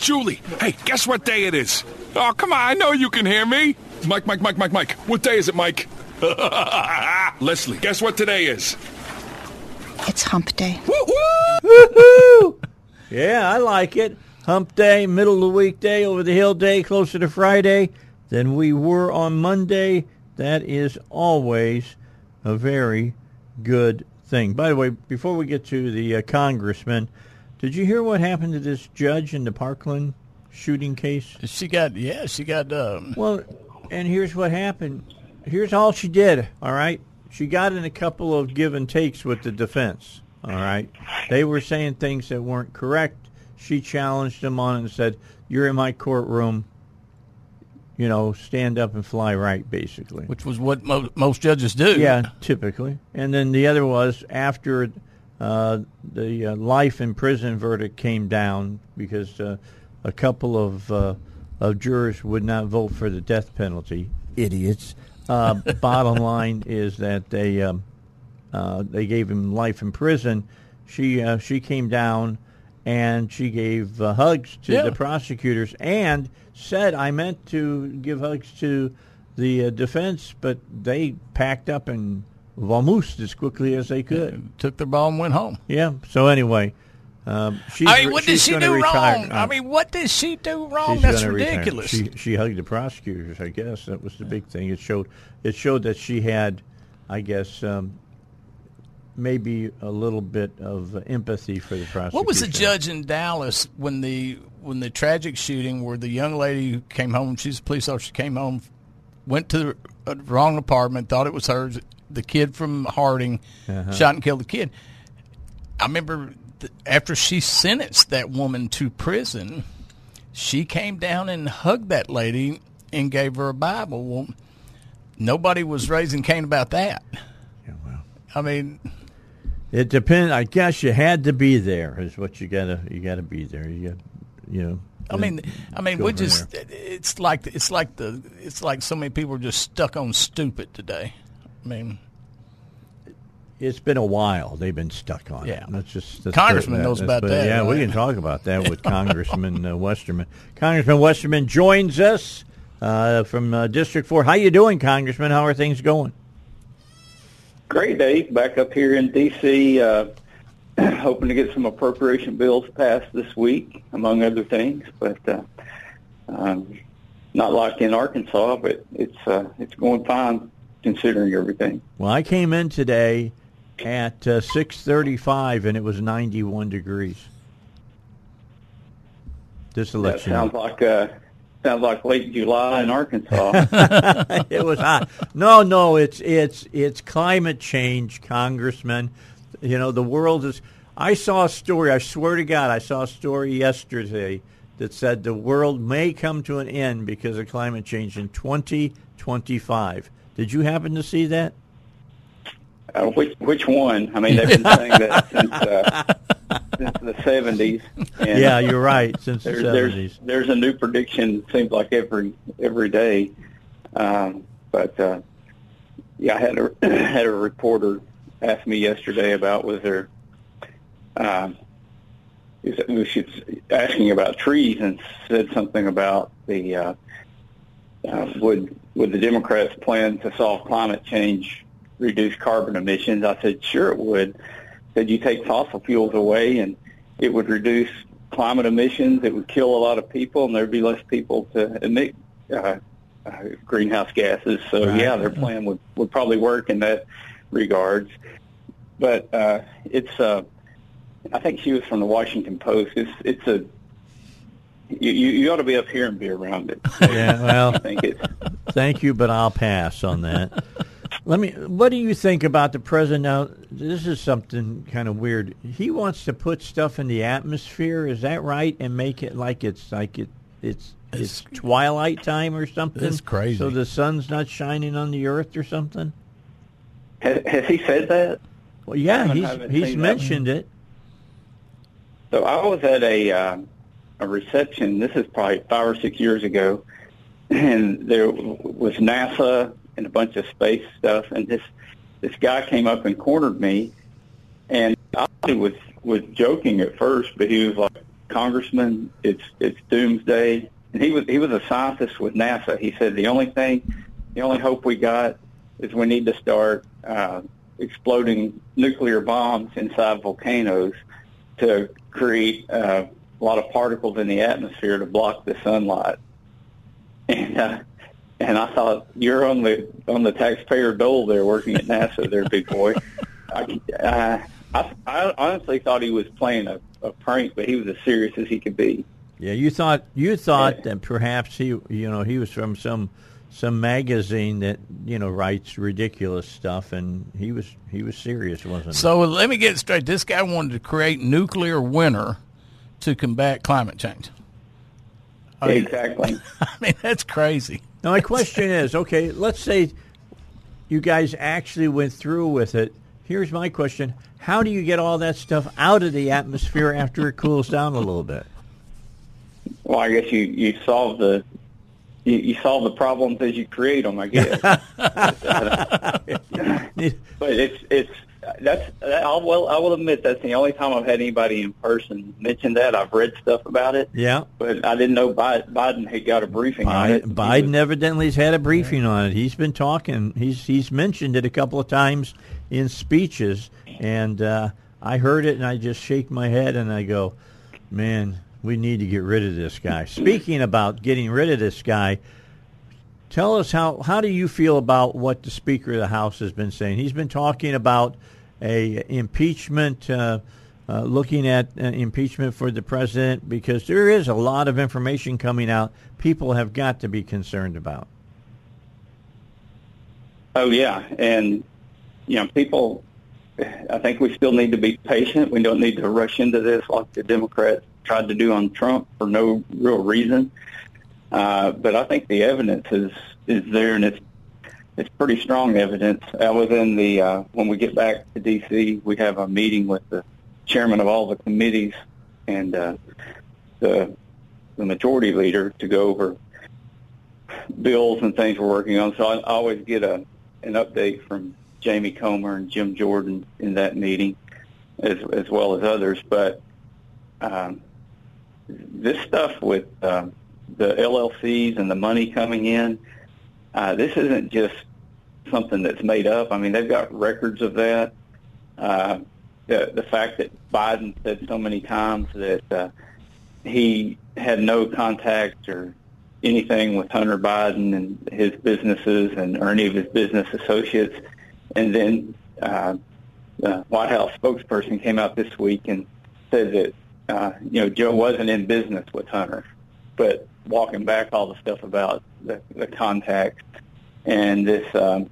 Julie, hey, guess what day it is? Oh, come on, I know you can hear me. Mike, Mike, Mike, Mike, Mike. What day is it, Mike? Leslie, guess what today is? It's hump day. Woo-hoo! Yeah, I like it. Hump day, middle of the weekday, over the hill day, closer to Friday than we were on Monday. That is always a very good thing. By the way, before we get to the uh, congressman, did you hear what happened to this judge in the Parkland shooting case? She got yeah, she got um Well, and here's what happened. Here's all she did, all right? She got in a couple of give and takes with the defense, all right? They were saying things that weren't correct. She challenged them on it and said, "You're in my courtroom. You know, stand up and fly right basically." which was what mo- most judges do. Yeah, typically. And then the other was after uh, the uh, life in prison verdict came down because uh, a couple of uh, of jurors would not vote for the death penalty. Idiots. Uh, bottom line is that they um, uh, they gave him life in prison. She uh, she came down and she gave uh, hugs to Yeah. the prosecutors and said, "I meant to give hugs to the uh, defense, but they packed up and vamoosed as quickly as they could." Took their ball and went home. Yeah. So anyway, um, she's, I mean, what did she do retire. wrong? I mean, what did she do wrong? she's That's ridiculous. She she hugged the prosecutors. I guess that was the big thing. It showed it showed that she had, I guess, um, maybe a little bit of empathy for the prosecutor. What was the judge in Dallas when the when the tragic shooting where the young lady who came home, she's a police officer, came home, went to the uh, wrong apartment, thought it was hers. The kid from Harding Uh-huh. shot and killed the kid. I remember th- after she sentenced that woman to prison, she came down and hugged that lady and gave her a Bible. Well, nobody was raising Cain about that. Yeah, well, I mean, it depends. I guess you had to be there. Is what you gotta you gotta be there. You got, you know. I mean, I mean, we from just it's like it's like the it's like so many people are just stuck on stupid today. I mean, It's been a while. They've been stuck on Yeah. it. That's just that's Congressman that- knows that's about been- that, Yeah, we can talk about that with Congressman uh, Westerman. Congressman Westerman joins us uh, from uh, District Four. How you doing, Congressman? How are things going? Great, Dave. Back up here in D.C., uh, hoping to get some appropriation bills passed this week, among other things. But uh, um, not like in Arkansas, but it's uh, it's going fine considering everything. Well, I came in today at uh, six thirty-five, and it was ninety-one degrees. This That election. sounds like uh, sounds like late July in Arkansas. it was hot. No, no, it's it's it's climate change, Congressman. You know, the world is. I saw a story. I swear to God, I saw a story yesterday that said the world may come to an end because of climate change in 2025. Did you happen to see that? uh, which which one? I mean, they've been saying that since, uh, since the seventies. Yeah, you're right. Since the there's, 70s. there's there's a new prediction. It seems like every every day. Um, but uh, yeah, I had a had a reporter ask me yesterday about was there. Um, was asking about trees and said something about the uh, uh, would would the Democrats plan to solve climate change reduce carbon emissions? I said sure it would. Said you take fossil fuels away and it would reduce climate emissions. It would kill a lot of people, and there'd be less people to emit uh, uh, greenhouse gases. So Right. yeah, their plan would would probably work in that regards. But uh, it's uh, I think she was from the Washington Post. It's it's a you, you, you ought to be up here and be around it. Yeah, well, I think it's thank you, but I'll pass on that. Let me. What do you think about the president now? This is something kind of weird. He wants to put stuff in the atmosphere. Is that right? And make it like it's like it it's it's, twilight time or something. That's crazy. So the sun's not shining on the earth or something. Has, has he said that? Well, yeah, he's he's mentioned it. So I was at a uh, a reception. This is probably five or six years ago, and there was NASA and a bunch of space stuff. And this this guy came up and cornered me, and I was was joking at first, but he was like, "Congressman, it's it's doomsday." And he was he was a scientist with NASA. He said the only thing, the only hope we got is we need to start uh, exploding nuclear bombs inside volcanoes to create uh, a lot of particles in the atmosphere to block the sunlight. And uh, and I thought you're on the on the taxpayer dole there working at NASA, there, big boy. I, I I honestly thought he was playing a, a prank, but he was as serious as he could be. Yeah, you thought you thought Yeah. that perhaps he you know he was from some some magazine that you know writes ridiculous stuff, and he was he was serious, wasn't he? So let me get it straight. This guy wanted to create nuclear winter to combat climate change. I mean, Exactly. I mean that's crazy. Now my question is, okay, let's say you guys actually went through with it. Here's my question: How do you get all that stuff out of the atmosphere after it cools down a little bit? Well, I guess you you solve the you, you solve the problems as you create them. I guess. but it's it's that's I will I will admit that's the only time I've had anybody in person mention that. I've read stuff about it, Yeah. but I didn't know Biden had got a briefing on it. Biden, was- evidently has had a briefing on it. He's been talking. He's he's mentioned it a couple of times in speeches, and uh, I heard it, and I just shake my head and I go, "Man, we need to get rid of this guy." Speaking about getting rid of this guy, tell us how how do you feel about what the Speaker of the House has been saying? He's been talking about a impeachment. Uh, uh, looking at uh, impeachment for the president because there is a lot of information coming out people have got to be concerned about. Oh yeah, and you know, people. I think we still need to be patient. We don't need to rush into this like the Democrats tried to do on Trump for no real reason. Uh, but I think the evidence is is there, and it's it's pretty strong evidence. I was in the uh, when we get back to D.C., we have a meeting with the chairman of all the committees and uh, the the majority leader to go over bills and things we're working on. So I always get a an update from Jamie Comer and Jim Jordan in that meeting, as as well as others. But um, this stuff with um, the LLCs and the money coming in, uh, this isn't just something that's made up. I mean, they've got records of that. Uh, the the fact that Biden said so many times that uh, he had no contact or anything with Hunter Biden and his businesses and or any of his business associates. And then uh, the White House spokesperson came out this week and said that uh, you know Joe wasn't in business with Hunter, but walking back all the stuff about the, the contact and this um,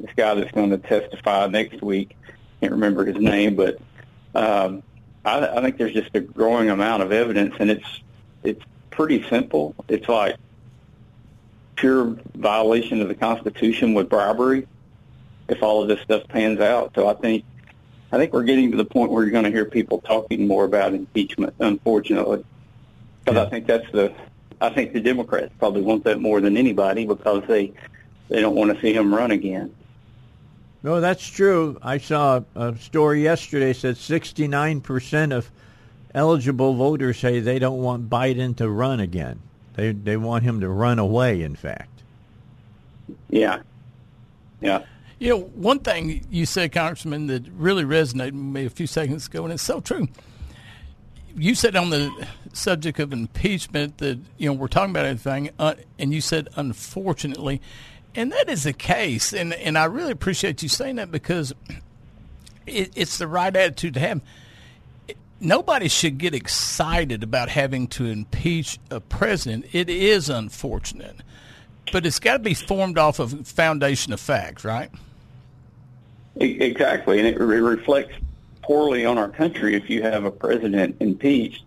this guy that's going to testify next week. Can't remember his name, but um, I, I think there's just a growing amount of evidence, and it's it's pretty simple. It's like pure violation of the Constitution with bribery. If all of this stuff pans out, so I think I think we're getting to the point where you're going to hear people talking more about impeachment. Unfortunately, because I think that's the I think the Democrats probably want that more than anybody because they they don't want to see him run again. No, that's true. I saw a story yesterday said 69% of eligible voters say they don't want Biden to run again. They they want him to run away in fact. Yeah, yeah. You know, one thing you said, Congressman, that really resonated with me a few seconds ago, and it's so true. You said on the subject of impeachment that you know we're talking about everything, uh, and you said unfortunately, and that is the case, and and I really appreciate you saying that because it, it's the right attitude to have. Nobody should get excited about having to impeach a president. It is unfortunate, but it's got to be formed off of foundation of facts, right? Exactly, and it re- reflects poorly on our country if you have a president impeached,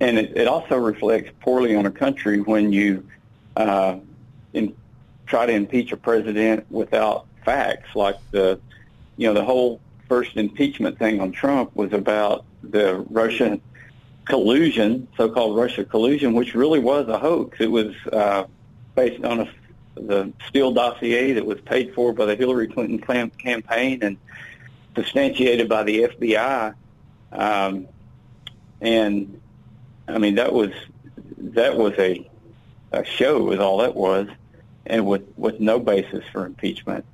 and it, it also reflects poorly on a country when you uh, try to impeach a president without facts. Like the, you know, the whole first impeachment thing on Trump was about the Russia collusion, so-called Russia collusion, which really was a hoax. It was uh, based on a, the Steele dossier that was paid for by the Hillary Clinton clam- campaign and substantiated by the FBI. Um, and I mean, that was that was a, a show, is all that was, and with with no basis for impeachment.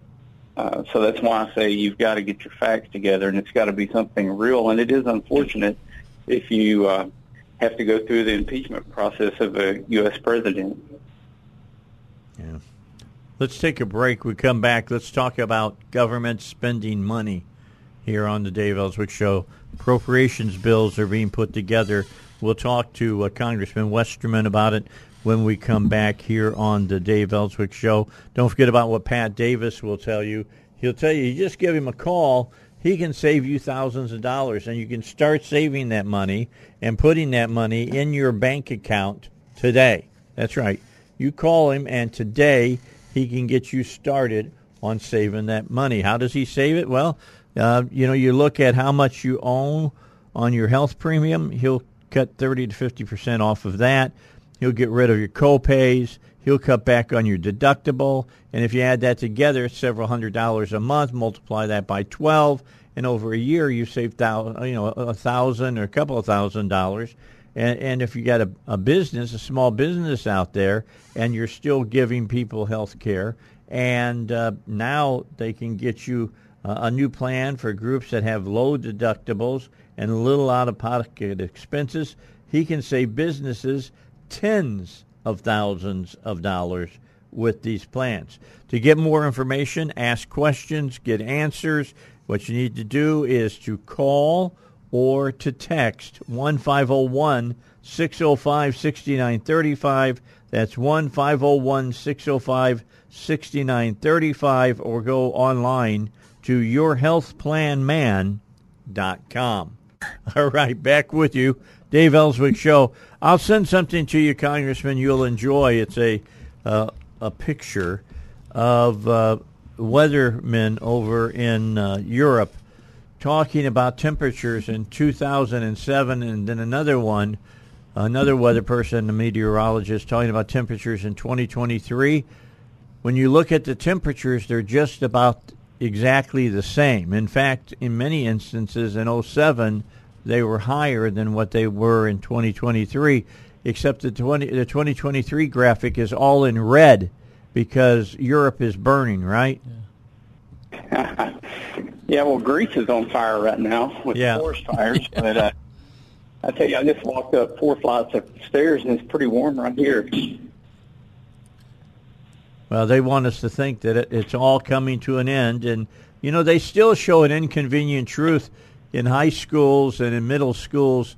Uh, so that's why I say you've got to get your facts together, and it's got to be something real. And it is unfortunate if you uh, have to go through the impeachment process of a U.S. president. Yeah. Let's take a break. We come back. Let's talk about government spending money here on the Dave Elswick Show. Appropriations bills are being put together. We'll talk to uh, Congressman Westerman about it when we come back here on the Dave Elswick Show. Don't forget about what Pat Davis will tell you. He'll tell you, you just give him a call. He can save you thousands of dollars, and you can start saving that money and putting that money in your bank account today. That's right. You call him, and today he can get you started on saving that money. How does he save it? Well, uh, you know, you look at how much you own on your health premium. He'll cut 30 to 50 percent off of that. He'll get rid of your copays. He'll cut back on your deductible. And if you add that together, several hundred dollars a month. Multiply that by 12, and over a year, you save thou, you know a thousand or a couple of thousand dollars. And, and if you got a, a business, a small business out there, and you're still giving people health care, and uh, now they can get you uh, a new plan for groups that have low deductibles and little out-of-pocket expenses. He can save businesses tens of thousands of dollars with these plans. To get more information, ask questions, get answers. What you need to do is to call or to text 1501 605 6935. That's 1501 605 6935 or go online to yourhealthplanman.com. All right, back with you. Dave Elswick Show. I'll send something to you, Congressman, you'll enjoy. It's a, uh, a picture of uh, weathermen over in uh, Europe talking about temperatures in 2007, and then another one, another weather person, a meteorologist, talking about temperatures in 2023. When you look at the temperatures, they're just about exactly the same. In fact, in many instances in 07, they were higher than what they were in 2023, except the, 20, the 2023 graphic is all in red because Europe is burning, right? Yeah, yeah well, Greece is on fire right now with Yeah. forest fires. but uh, I tell you, I just walked up four flights of stairs, and it's pretty warm right here. Well, they want us to think that it, it's all coming to an end, and you know they still show an inconvenient truth in high schools and in middle schools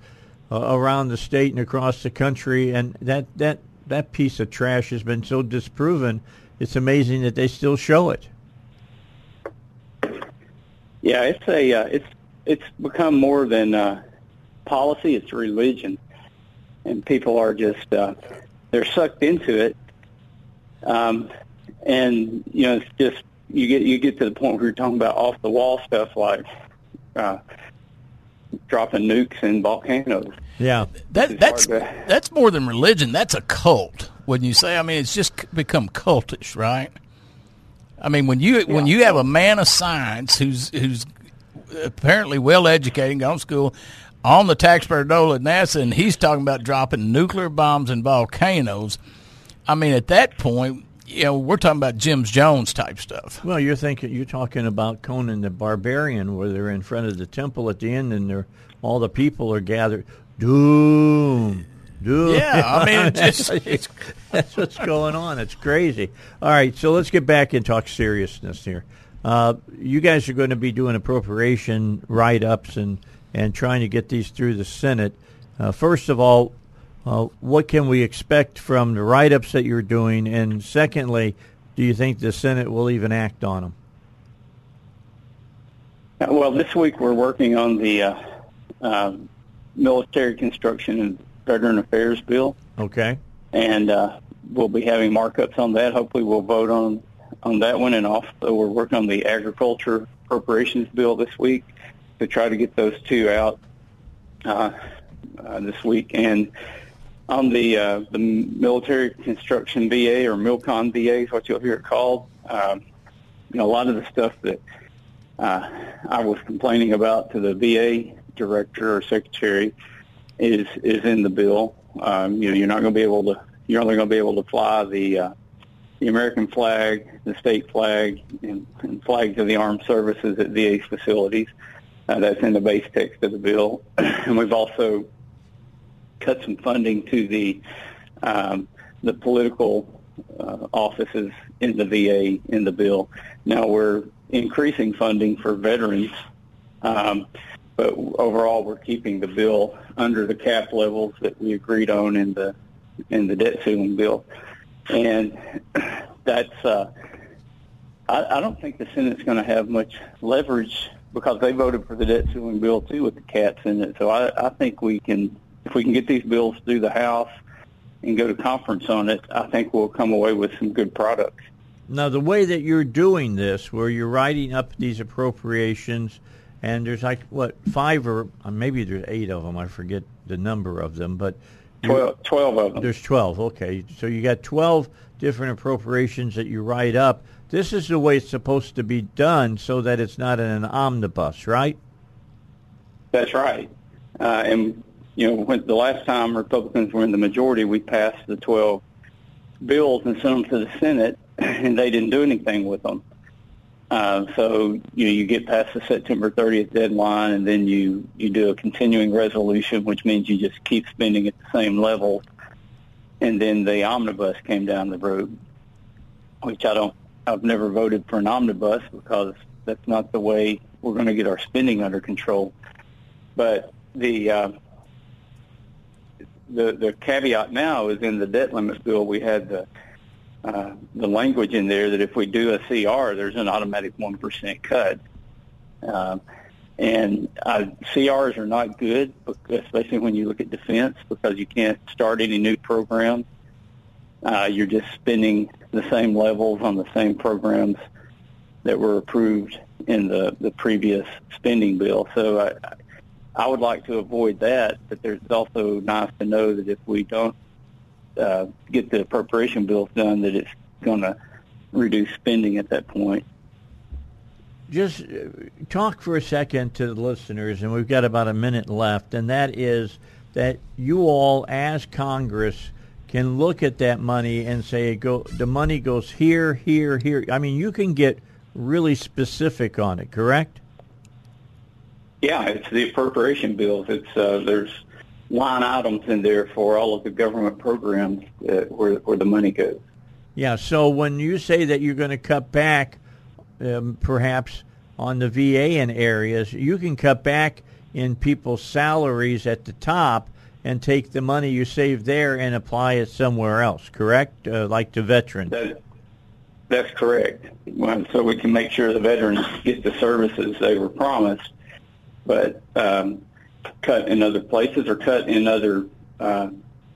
uh, around the state and across the country, and that that that piece of trash has been so disproven. It's amazing that they still show it. Yeah, it's a uh, it's it's become more than uh, policy; it's religion, and people are just uh, they're sucked into it. Um, and you know, it's just you get you get to the point where you're talking about off the wall stuff like uh, dropping nukes and volcanoes. Yeah, That that's to- that's more than religion. That's a cult. When you say, I mean, it's just become cultish, right? I mean, when you when you have a man of science who's who's apparently well educated, gone to school, on the taxpayer dole at NASA, and he's talking about dropping nuclear bombs and volcanoes. I mean, at that point, you know, we're talking about James Jones type stuff. Well, you're thinking you're talking about Conan the Barbarian, where they're in front of the temple at the end, and they're all the people are gathered. Doom, doom. Yeah, I mean, just- that's, that's what's going on. It's crazy. All right, so let's get back and talk seriousness here. Uh, you guys are going to be doing appropriation write-ups and and trying to get these through the Senate. Uh, first of all, uh, what can we expect from the write-ups that you're doing? And secondly, do you think the Senate will even act on them? Uh, well, this week we're working on the uh, uh, military construction and veteran affairs bill, Okay. and uh, we'll be having markups on that. Hopefully, we'll vote on on that one, and also we're working on the agriculture appropriations bill this week to try to get those two out uh, uh, this week. And on the uh, the military construction VA or Milcon VA is what you'll hear it called. Um, you know, a lot of the stuff that uh, I was complaining about to the VA director or secretary is is in the bill. Um, you know, you're not going to be able to. You're only going to be able to fly the uh, the American flag, the state flag, and, and flags of the armed services at VA facilities. Uh, that's in the base text of the bill, and we've also cut some funding to the um, the political uh, offices in the VA in the bill. Now we're increasing funding for veterans, um, but overall we're keeping the bill under the cap levels that we agreed on in the in the debt ceiling bill, and that's. Uh, I, I don't think the Senate's going to have much leverage because they voted for the debt ceiling bill too with the caps in it. So I, I think we can, if we can get these bills through the House and go to conference on it, I think we'll come away with some good products. Now, the way that you're doing this, where you're writing up these appropriations, and there's like what five or uh, maybe there's eight of them. I forget the number of them, but 12, 12 of them. There's 12. Okay. So you got 12 different appropriations that you write up. This is the way it's supposed to be done so that it's not in an omnibus, right? That's right. Uh, and you know, when the last time Republicans were in the majority, we passed the 12 bills and sent them to the Senate, and they didn't do anything with them. Uh, so you know, you get past the September 30th deadline, and then you you do a continuing resolution, which means you just keep spending at the same level. And then the omnibus came down the road, which I don't. I've never voted for an omnibus because that's not the way we're going to get our spending under control. But the uh, the the caveat now is in the debt limit bill. We had the uh, the language in there that if we do a CR, there's an automatic one percent cut. Um, and uh, CRs are not good, especially when you look at defense, because you can't start any new programs. Uh, you're just spending the same levels on the same programs that were approved in the, the previous spending bill. So I, I would like to avoid that, but there's also nice to know that if we don't uh, get the appropriation bills done, that it's going to reduce spending at that point. Just uh, talk for a second to the listeners, and we've got about a minute left, and that is that you all, as Congress, can look at that money and say, "Go, the money goes here, here, here." I mean, you can get really specific on it, correct? Yeah, it's the appropriation bills. It's uh, there's line items in there for all of the government programs uh, where where the money goes. Yeah. So when you say that you're going to cut back, um, perhaps on the VA in areas, you can cut back in people's salaries at the top and take the money you save there and apply it somewhere else. Correct? Uh, like to veterans. That, that's correct. Well, so we can make sure the veterans get the services they were promised, but um, cut in other places or cut in other uh,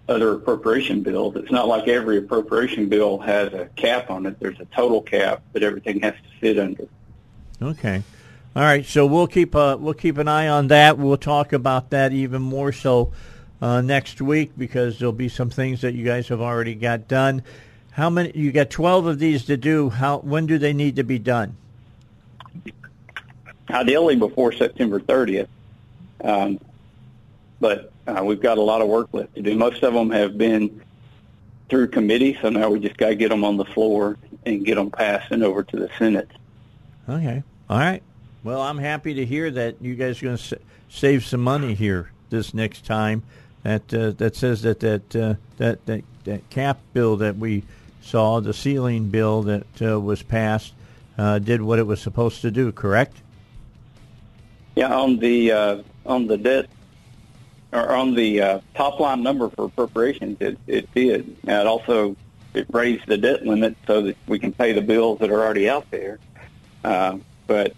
other appropriation bills. It's not like every appropriation bill has a cap on it. There's a total cap that everything has to fit under. Okay. All right. So we'll keep uh, we'll keep an eye on that. We'll talk about that even more so uh, next week because there'll be some things that you guys have already got done. How many? You got twelve of these to do. How? When do they need to be done? Ideally before September 30th, um, but uh, we've got a lot of work left to do. Most of them have been through committee, so now we just got to get them on the floor and get them passed and over to the Senate. Okay. All right. Well, I'm happy to hear that you guys are going to sa- save some money here this next time. That uh, that says that that, uh, that that that cap bill that we saw, the ceiling bill that uh, was passed, uh, did what it was supposed to do. Correct? Yeah, on the uh, on the debt or on the uh, top line number for appropriations, it, it did. Now, it also it raised the debt limit so that we can pay the bills that are already out there. Uh, but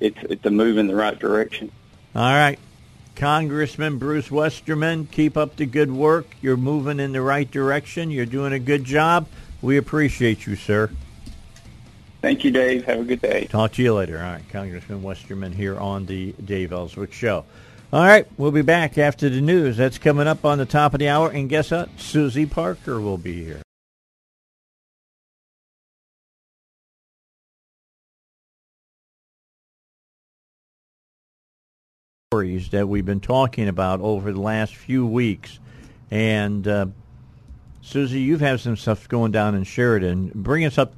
it's it's a move in the right direction. All right. Congressman Bruce Westerman, keep up the good work. You're moving in the right direction. You're doing a good job. We appreciate you, sir. Thank you, Dave. Have a good day. Talk to you later. All right, Congressman Westerman here on the Dave Elswick Show. All right, we'll be back after the news. That's coming up on the top of the hour. And guess what? Suzi Parker will be here. Stories that we've been talking about over the last few weeks. And uh, Suzi, you've had some stuff going down in Sheridan. Bring us up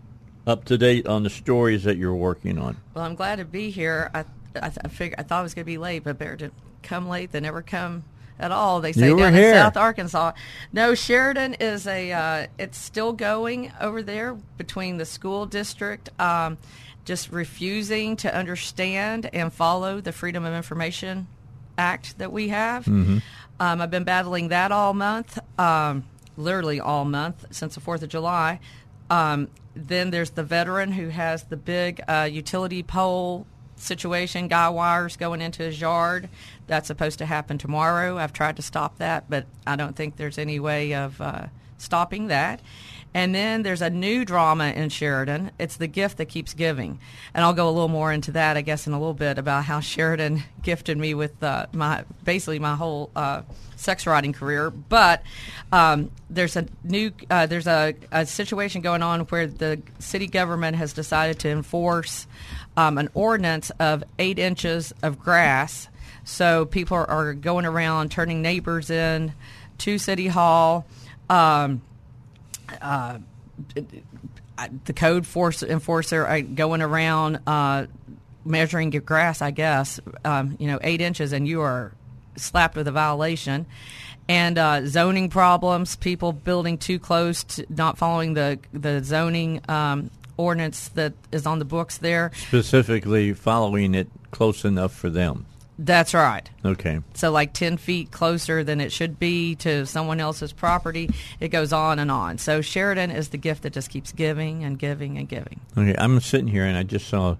up to date on the stories that you're working on. Well, I'm glad to be here. I I, I figured I thought it was going to be late, but better to come late than never come at all. They say You were down here. in South Arkansas. No, Sheridan is a. Uh, it's still going over there between the school district. Um, just refusing to understand and follow the Freedom of Information Act that we have. Mm-hmm. Um, I've been battling that all month, um, literally all month since the 4th of July. Um, then there's the veteran who has the big uh, utility pole situation, guy wires going into his yard. That's supposed to happen tomorrow. I've tried to stop that, but I don't think there's any way of uh, stopping that. And then there's a new drama in Sheridan. It's the gift that keeps giving, and I'll go a little more into that, I guess, in a little bit about how Sheridan gifted me with uh, my basically my whole uh, sex writing career. But um, there's a new uh, there's a, a situation going on where the city government has decided to enforce um, an ordinance of eight inches of grass. So people are, are going around turning neighbors in to City Hall. Um, uh, the code force enforcer uh, going around uh, measuring your grass, I guess, um, you know, eight inches, and you are slapped with a violation. And uh, zoning problems, people building too close, to not following the the zoning um, ordinance that is on the books there. Specifically, following it close enough for them. That's right. Okay. So like 10 feet closer than it should be to someone else's property. It goes on and on. So Sheridan is the gift that just keeps giving and giving and giving. Okay. I'm sitting here and I just saw,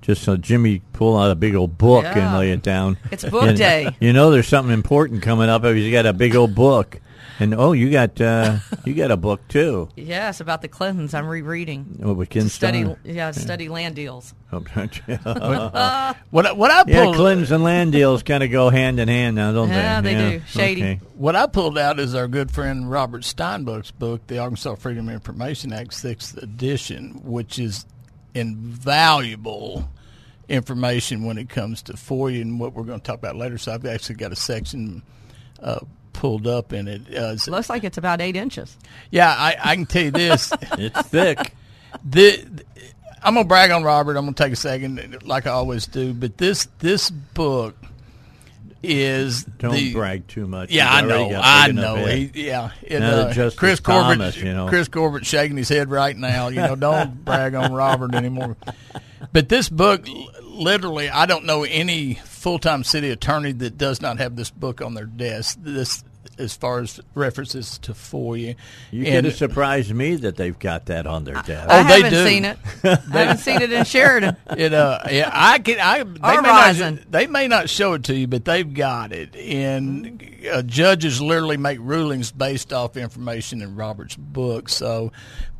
just saw Jimmy pull out a big old book and lay it down. It's book And day. You know, there's something important coming up. if He's got a big old book, and oh, you got uh, you got a book too. Yes, about the Clintons. I'm rereading. Oh, with Ken study, Starr. yeah, study land deals. Oh, What I- what I yeah, Clintons and land deals kind of go hand in hand now, don't they? Yeah, they? they do. Shady. Okay. what I pulled out is our good friend Robert Steinbuch's book, The Arkansas Freedom of Information Act, sixth edition, which is invaluable information when it comes to FOIA and what we're going to talk about later. So I've actually got a section uh, pulled up in it. Uh, so- Looks like it's about eight inches. yeah, I, I can tell you this. It's thick. the, I'm gonna brag on Robert. I'm gonna take a second, like I always do. But this this book is Don't the, brag too much. Yeah, I He's already know. got I know. head. He, yeah, it, uh, Justice Chris Corbett, Thomas, you know. Chris Corbett shaking his head right now. You know, don't brag on Robert anymore. But this book, literally, I don't know any full time city attorney that does not have this book on their desk. This, as far as references to FOIA, You And- could have surprised me that they've got that on their desk. Oh, I they haven't do. seen it. I haven't seen it in Sheridan. It uh yeah I can I they Or may not they may not show it to you but they've got it and uh, judges literally make rulings based off information in Robert's book so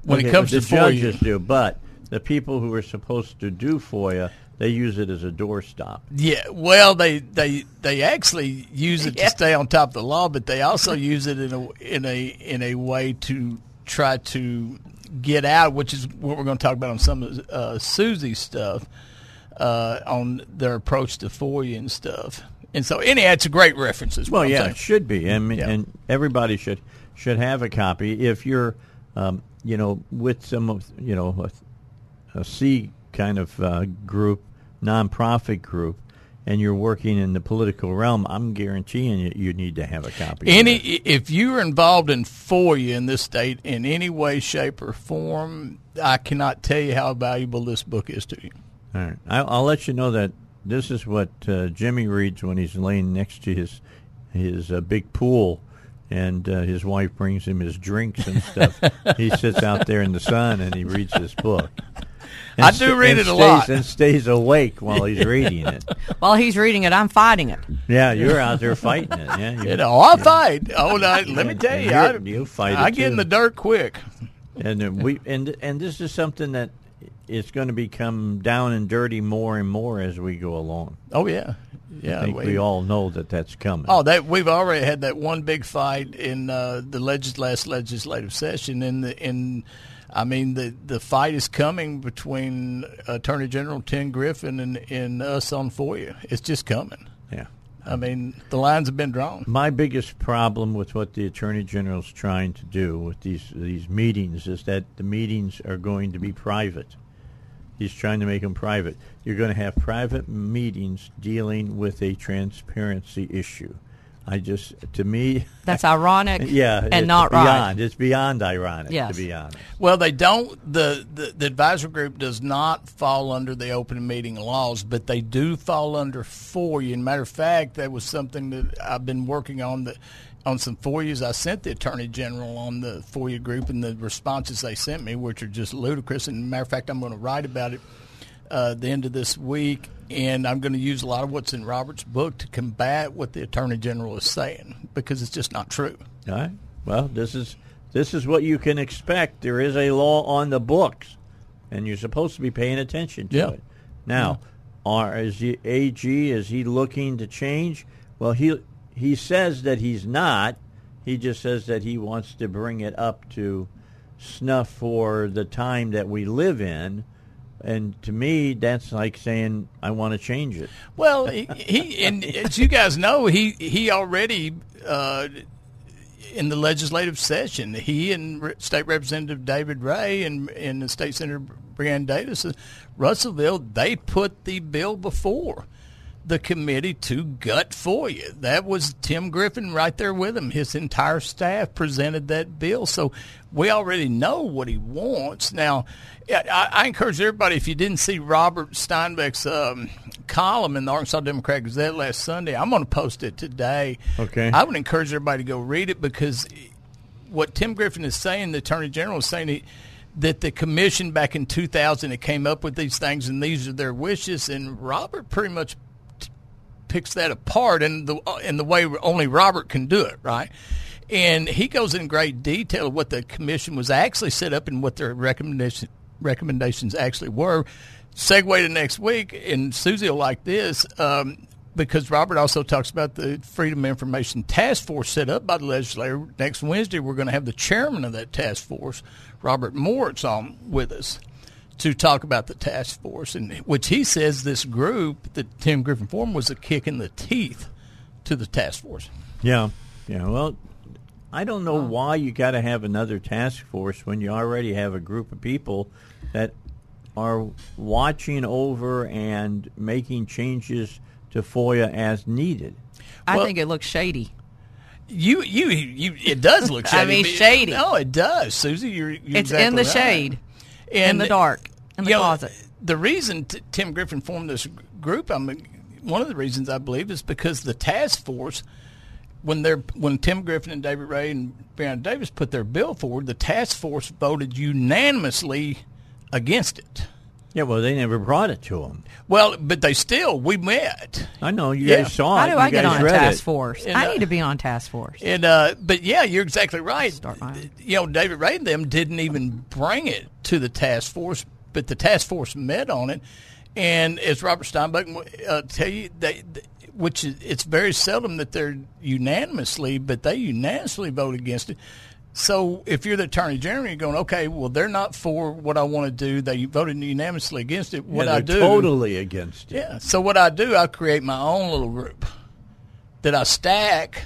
when Okay, it comes the to FOIA judges do, but the people who are supposed to do FOIA, they use it as a doorstop. yeah well they they they actually use it Yeah. to stay on top of the law but they also use it in a in a in a way to try to get out which is what we're going to talk about on some of uh, Suzi's stuff uh, on their approach to FOIA and stuff. And so, anyhow, it's a great reference. is what Well, yeah, it should be, and Yeah. and everybody should should have a copy. If you're, um, you know, with some of you know a, a C kind of uh, group, nonprofit group, and you're working in the political realm, I'm guaranteeing you you need to have a copy. Any, if you are involved in FOIA in this state in any way, shape, or form, I cannot tell you how valuable this book is to you. All right, I'll, I'll let you know that this is what uh, Jimmy reads when he's laying next to his his uh, big pool, and uh, his wife brings him his drinks and stuff. he sits out there in the sun and he reads this book. I do st- read it a stays, lot. And stays awake while he's reading it. While he's reading it, I'm fighting it. Yeah, you're out there fighting it. Yeah, You know, I fight. Oh, no, let me tell you, I, you fight I get in the dirt quick. And then we and and this is something that it's going to become down and dirty more and more as we go along. Oh yeah, yeah. I think we all know that that's coming. Oh, that we've already had that one big fight in uh, the legis- last legislative session. In the in, I mean the the fight is coming between Attorney General Tim Griffin and, and us on FOIA. It's just coming. yeah. I mean the lines have been drawn. My biggest problem with what the attorney general's trying to do with these these meetings is that the meetings are going to be private. He's trying to make them private. You're going to have private meetings dealing with a transparency issue. I just, to me, That's ironic. yeah, and it's not beyond. right. It's beyond ironic, Yes. to be honest. Well, they don't. The, the the advisory group does not fall under the open meeting laws, but they do fall under FOIA. And matter of fact, that was something that I've been working on. The, on some FOIAs, I sent the attorney general on the FOIA group, and the responses they sent me, which are just ludicrous. And matter of fact, I'm going to write about it uh, the end of this week, and I'm going to use a lot of what's in Robert's book to combat what the attorney general is saying because it's just not true. All right. Well, this is this is what you can expect. There is a law on the books, and you're supposed to be paying attention to Yeah. it. Now, are is the AG is he looking to change? Well, he he says that he's not. He just says that he wants to bring it up to snuff for the time that we live in. And to me, that's like saying I want to change it. Well, he, and as you guys know, he he already uh, in the legislative session, he and State Representative David Ray and and the State Senator Breanne Davis, Russellville, they put the bill before the committee to gut FOIA. That was Tim Griffin right there with him. His entire staff presented that bill. So we already know what he wants. Now, I, I encourage everybody, if you didn't see Robert Steinbuch's um, column in the Arkansas Democrat Gazette last Sunday, I'm going to post it today. Okay. I would encourage everybody to go read it because what Tim Griffin is saying, the Attorney General is saying he, that the commission back in 2000 it came up with these things and these are their wishes, and Robert pretty much picks that apart in the in the way only Robert can do it, right? And he goes in great detail of what the commission was actually set up and what their recommendation recommendations actually were. Segue to next week, and Suzi will like this. Um, because Robert also talks about the Freedom Information Task Force set up by the legislature. Next Wednesday, we're going to have the chairman of that task force, Robert Moritz, on with us to talk about the task force, and which he says this group that Tim Griffin formed was a kick in the teeth to the task force. Yeah, yeah. Well, I don't know why you got to have another task force when you already have a group of people that are watching over and making changes to FOIA as needed. I Well- think it looks shady. You, you, you. It does look shady. I mean, shady. No, it does, Suzi. You're, you're It's exactly in the right. shade, in the dark, in the you know, closet. The reason t- Tim Griffin formed this group, I mean, one of the reasons I believe is because the task force, when they're when Tim Griffin and David Ray and Breanne Davis put their bill forward, the task force voted unanimously against it. Yeah, well, they never brought it to them. Well, but they still we met. I know you Yeah. guys saw How it. How do you I get on a task it. force? And, I uh, need to be on task force. And uh, but yeah, you're exactly right. Start mine. You know, David Ray and them didn't even bring it to the task force, but the task force met on it. And as Robert Steinbuch uh, tell you, they, which is, it's very seldom that they're unanimously, but they unanimously vote against it. So if you're the attorney general, you're going, okay, well, they're not for what I want to do. They voted unanimously against it. What yeah, I do, totally against it. yeah. So what I do, I create my own little group that I stack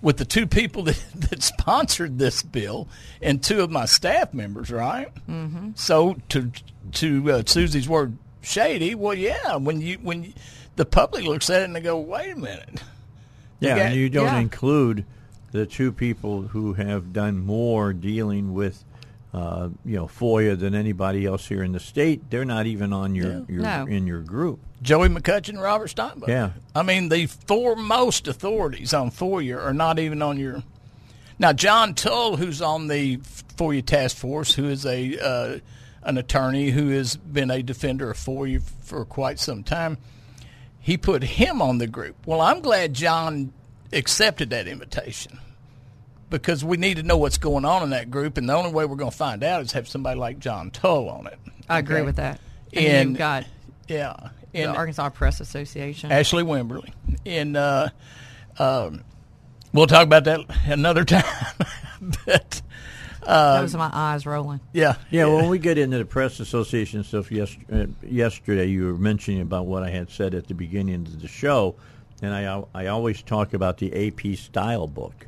with the two people that, that sponsored this bill and two of my staff members, right? Mm-hmm. So to to uh, Suzi's word, shady. Well, yeah. When you when you, the public looks at it and they go, wait a minute. Yeah, got- and you don't yeah. include the two people who have done more dealing with, uh, you know, FOIA than anybody else here in the state. They're not even on your, your No. in your group. Joey McCutchen and Robert Steinbuch. Yeah. I mean, the foremost authorities on FOIA are not even on your. Now, John Tull, who's on the FOIA task force, who is a uh, an attorney who has been a defender of FOIA for quite some time. He put him on the group. Well, I'm glad John accepted that invitation because we need to know what's going on in that group, and the only way we're going to find out is have somebody like John Tull on it. I agree Okay? with that. And, And you've got yeah, the and Arkansas Press Association. Ashley Wimberley, and uh, um, we'll talk about that another time. but uh that was my eyes rolling. yeah, Yeah, when we get into the press association stuff, yes, uh, yesterday you were mentioning about what I had said at the beginning of the show, and I I always talk about the AP style book,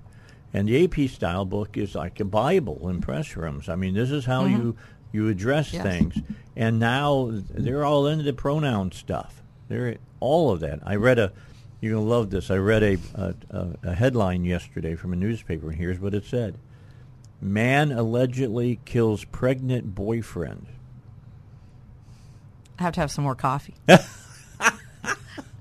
and the AP style book is like a Bible in press rooms. I mean, this is how mm-hmm. you you address Yes. things, and now they're all into the pronoun stuff. They're all of that. I read a. You're gonna love this. I read a, a, a, a headline yesterday from a newspaper, and here's what it said. Man allegedly kills pregnant boyfriend. I have to have some more coffee.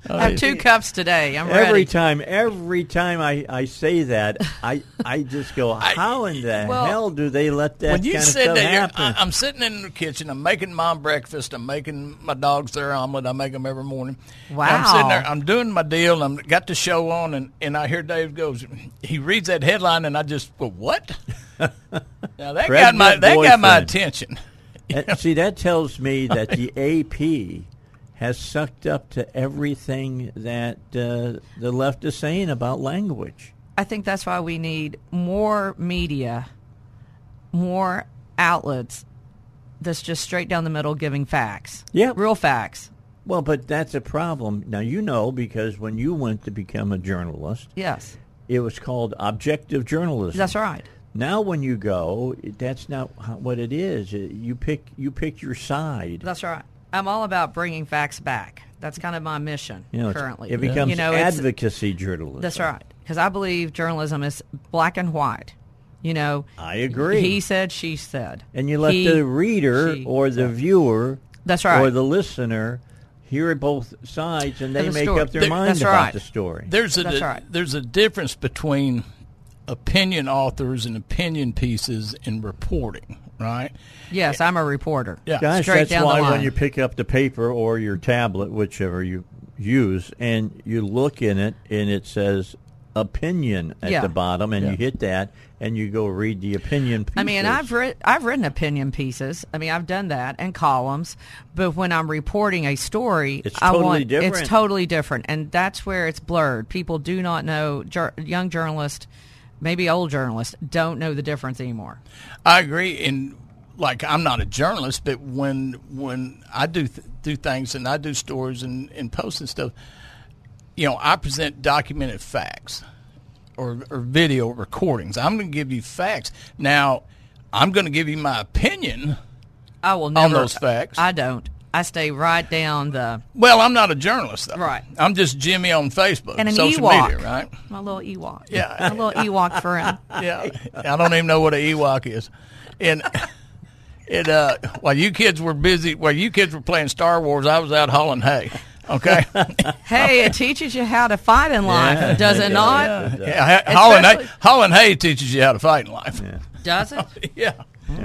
I have two cups today. I'm Every ready. time, every time I, I say that, I I just go, how in the Well, hell do they let that when you kind of said stuff that, happen? I, I'm sitting in the kitchen. I'm making mom breakfast. I'm making my dogs their omelet. I make them every morning. And I'm sitting there. Wow. I'm doing my deal. I'm got the show on, and, and I hear Dave goes. He reads that headline, and I just go, "What?" now that got my Pregnant that got my attention. And see, that tells me that the AP has sucked up to everything that uh, the left is saying about language. I think that's why we need more media, more outlets that's just straight down the middle giving facts. Yep. Real facts. Well, but that's a problem. Now, you know, because when you went to become a journalist, Yes. it was called objective journalism. That's right. Now, when you go, that's not what it is. You pick you pick your side. That's right. I'm all about bringing facts back. That's kind of my mission You know, currently. it becomes you know, advocacy journalism. That's right. Because I believe journalism is black and white. You know, I agree. he said, she said. and you let He, the reader she or the viewer That's right. or the listener hear both sides, and they the make story. up their There- mind that's about right. the story. There's a That's right. there's a difference between opinion authors and opinion pieces in reporting, right? Yes, I'm a reporter. Yeah. Gosh, Straight that's down the why when you pick up the paper or your tablet, whichever you use, and you look in it, and it says opinion at Yeah. the bottom, and you hit that, and you go read the opinion. Pieces. I mean, I've writ- I've written opinion pieces. I mean, I've done that and columns. But when I'm reporting a story, It's I totally want different. it's totally different, and that's where it's blurred. People do not know. Jur- young journalists, maybe old journalists, don't know the difference anymore. I agree. And like, I'm not a journalist, but when when I do th- do things and I do stories and, and posts and stuff, you know, I present documented facts or, or video recordings. I'm going to give you facts. Now, I'm going to give you my opinion. I will never on those facts. I don't. I stay right down the Well, I'm not a journalist, though. Right. I'm just Jimmy on Facebook, and an social Ewok. media, right? My little Ewok. Yeah. my little Ewok friend. yeah, I don't even know what an Ewok is. And it uh, while you kids were busy, while you kids were playing Star Wars, I was out hauling hay. Okay, Hey, it teaches you how to fight in life, Yeah, does it it not? does. yeah, hauling hay, hauling hay teaches you how to fight in life. Does it? Yeah,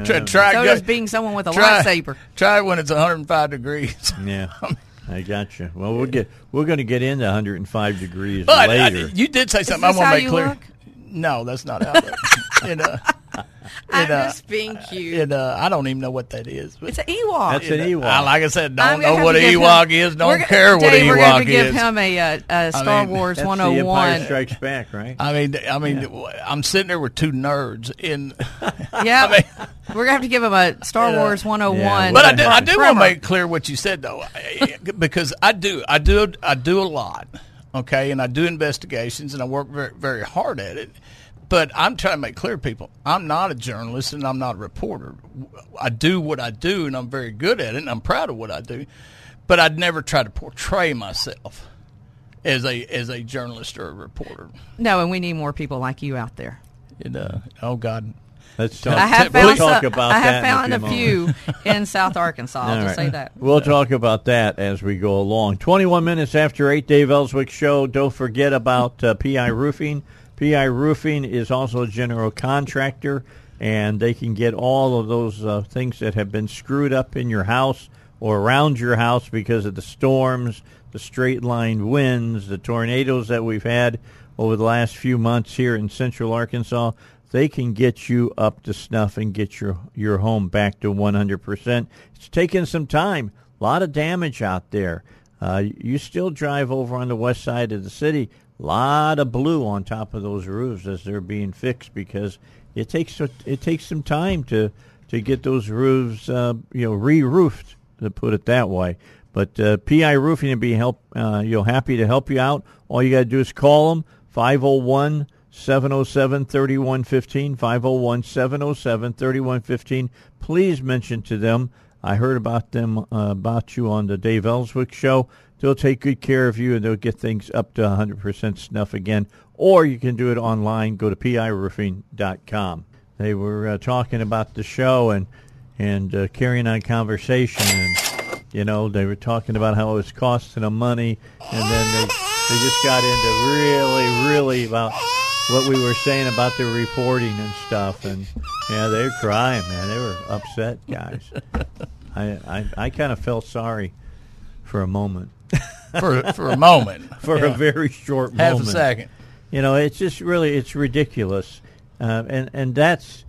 try, try So go- does being someone with a try, lightsaber. Try it when it's 105 degrees. Yeah, I got you. Well, we'll get we're going to get into 105 degrees But later. you did say something I want to make clear. look? No, that's not how. I look. and, uh, I'm and, uh, just being cute. and uh, I don't even know what that is. But it's an Ewok. That's an Ewok. I, like I said, don't know what an give him- Ewok is. Don't we're go- care what Dave, an we're going to give is. him a, uh a Star mean, Wars That's the Empire 101. Strikes Back, right? I mean, I mean, I'm sitting there with two nerds in. Yeah, I mean- we're going to have to give him a Star Yeah. Wars 101. Yeah, But I do, I do want to make clear what you said though, because I do, I do, I do a lot, okay, and I do investigations and I work very, very hard at it. But I'm trying to make clear, to people, I'm not a journalist and I'm not a reporter. I do what I do, and I'm very good at it, and I'm proud of what I do. But I'd never try to portray myself as a as a journalist or a reporter. No, and we need more people like you out there. And, uh, oh God, Let's talk. I have we'll found talk some, about I have that found in a a few in South Arkansas. I'll All just right. say that. We'll talk about that as we go along. 21 minutes after 8, Dave Elswick Show. Don't forget about uh, PI Roofing. PI Roofing is also a general contractor. and they can get all of those uh, things that have been screwed up in your house or around your house because of the storms, the straight line winds, the tornadoes that we've had over the last few months here in central Arkansas. They can get you up to snuff and get your your home back to 100%. It's taken some time. A lot of damage out there. Uh, you still drive over on the west side of the city. Lot of blue on top of those roofs as they're being fixed because it takes it takes some time to to get those roofs uh, you know re-roofed to put it that way. But uh, PI Roofing will be help uh, you know happy to help you out. All you got to do is call them 501 707 3115 501 707 3115. Please mention to them I heard about them uh, about you on the Dave Elswick show. They'll take good care of you and they'll get things up to 100% snuff again. Or you can do it online. Go to piroofing.com. They were uh, talking about the show and and uh, carrying on conversation and you know they were talking about how it was costing them money and then they they just got into really really about what we were saying about the reporting and stuff and yeah they were crying man they were upset guys I I, I kind of felt sorry for a moment for for a moment. For Yeah. a very short Half a second. you know it's just really it's ridiculous. Uh, and and that's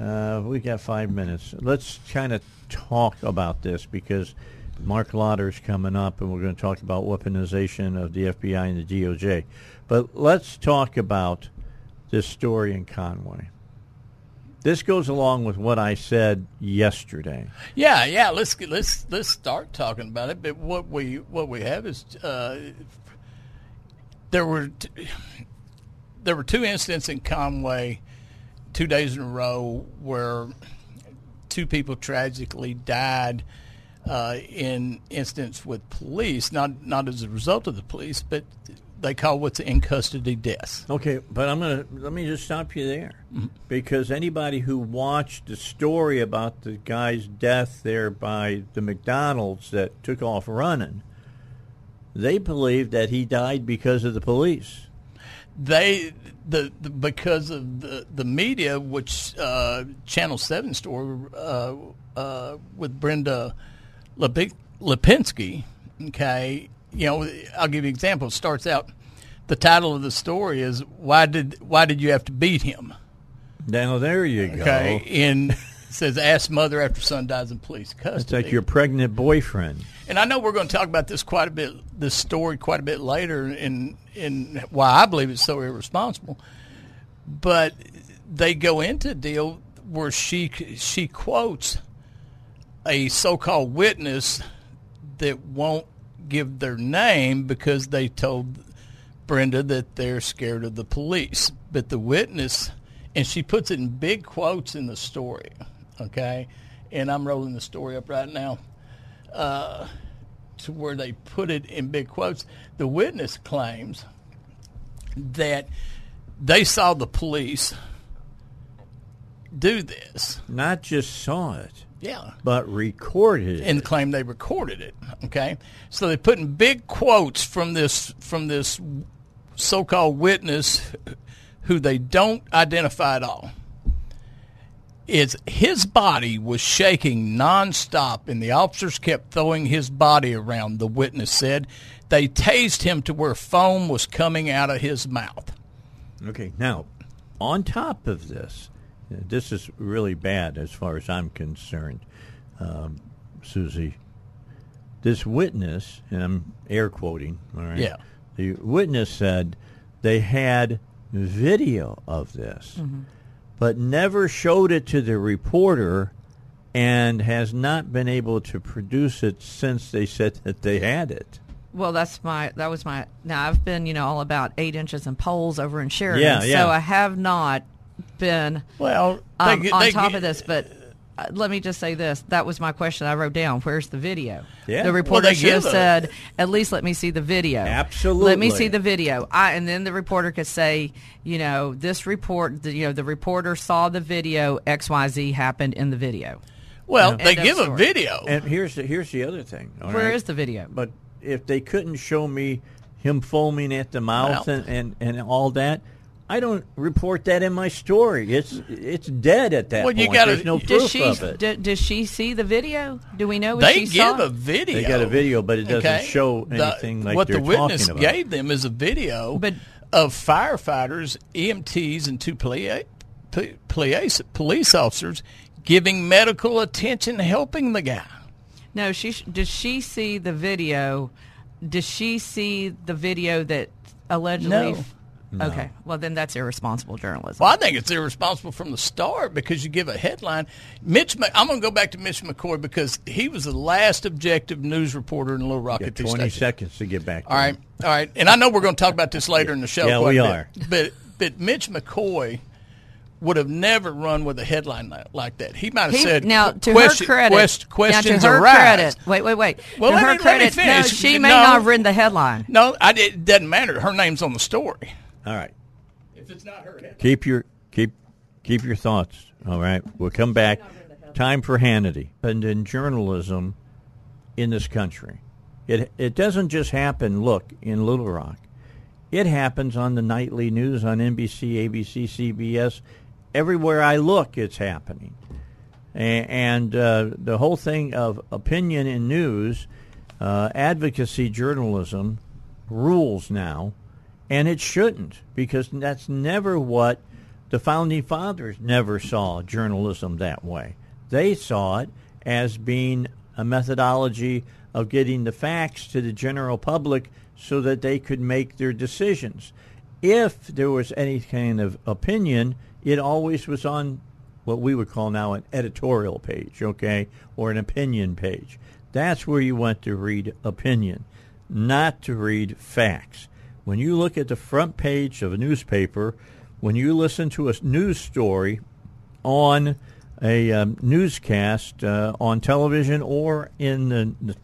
uh, we got five minutes. Let's kind of talk about this because Mark Lauder's coming up and we're going to talk about weaponization of the FBI and the DOJ but let's talk about this story in Conway this goes along with what I said yesterday Yeah, yeah. Let's let's let's start talking about it. But what we what we have is uh, there were t- there were two incidents in Conway, two days in a row where two people tragically died uh, in incidents with police. Not not as a result of the police, but they call what's in custody deaths. Okay, but I'm gonna let me just stop you there because anybody who watched the story about the guy's death there by the McDonald's that took off running, they believe that he died because of the police. they the, the because of the the media, which uh, Channel Seven story uh, uh, with Brenda Lipinski. Okay, you know, I'll give you an example. It starts out. The title of the story is why did why did you have to beat him? Now there you go. Okay, and says ask mother after son dies in police custody. It's like your pregnant boyfriend. And I know we're going to talk about this quite a bit, this story quite a bit later, in in why I believe it's so irresponsible. But they go into a deal where she she quotes a so-called witness that won't give their name because they told Brenda that they're scared of the police. But the witness, and she puts it in big quotes in the story, okay? And I'm rolling the story up right now uh, to where they put it in big quotes. The witness claims that they saw the police do this. Not just saw it, Yeah. but recorded and claim they recorded it. Okay, so they put in big quotes from this from this so-called witness who they don't identify at all. Is his body was shaking nonstop, and the officers kept throwing his body around. The witness said they tased him to where foam was coming out of his mouth. Okay, now, on top of this, this is really bad as far as I'm concerned, um, Suzi. This witness, and I'm air quoting, all right? Yeah. The witness said they had video of this, but never showed it to the reporter and has not been able to produce it since they said that they had it. Well, that's my that was my. Now I've been you know all about eight inches and poles over in Sheridan, Yeah, yeah. so I have not been Well, um, they- on they- top of this. But uh, let me just say this: that was my question I wrote down. Where's the video? Yeah. The reporter they should have a- said, "At least let me see the video." Absolutely. Let me see the video. I and then the reporter could say, you know, this report, the, you know, the reporter saw the video. X Y Z happened in the video. well, End they of give a video. And here's the, here's the other thing. all Where right? is the video? But if they couldn't show me him foaming at the mouth Mouth. and, and, and all that, I don't report that in my story. It's it's dead at that Well, you point. gotta- There's no Does proof she? of it. d- does she see the video? Do we know? If They she give saw a video. They got a video, but it doesn't okay? show The- anything like what they're the witness about. gave them is a video But- of firefighters, EMTs, and two police police police officers giving medical attention, helping the guy. No, she does she see the video? Does she see the video that allegedly? No. Okay, well then that's irresponsible journalism. Well, I think it's irresponsible from the start because you give a headline. Mitch, I'm going to go back to Mitch McCoy because he was the last objective news reporter in Little Rock You at got two 20 stations. seconds to get back. To All right, all right, and I know we're going to talk about this later in the show. Yeah, we a bit. are. But but Mitch McCoy would have never run with a headline like that. He might have He- said now, to question- her credit, quest- now, questions to her arise. credit, wait, wait, wait. Well, to let her me- let me credit, no, she may No. not have written the headline. No, I, it doesn't matter. Her name's on the story. All right. If it's not her. Keep your keep keep your thoughts. All right. We'll come back. Time for Hannity. And in journalism in this country. It it doesn't just happen, look, in Little Rock. It happens on the nightly news on NBC, ABC, CBS. Everywhere I look, it's happening. A- And uh, the whole thing of opinion in news, uh, advocacy journalism rules now, and it shouldn't because that's never what the founding fathers never saw journalism that way. They saw it as being a methodology of getting the facts to the general public so that they could make their decisions. If there was any kind of opinion, it always was on what we would call now an editorial page, okay, or an opinion page. That's where you went to read opinion, not to read facts. When you look at the front page of a newspaper, when you listen to a news story on a um, newscast uh, on television or in the,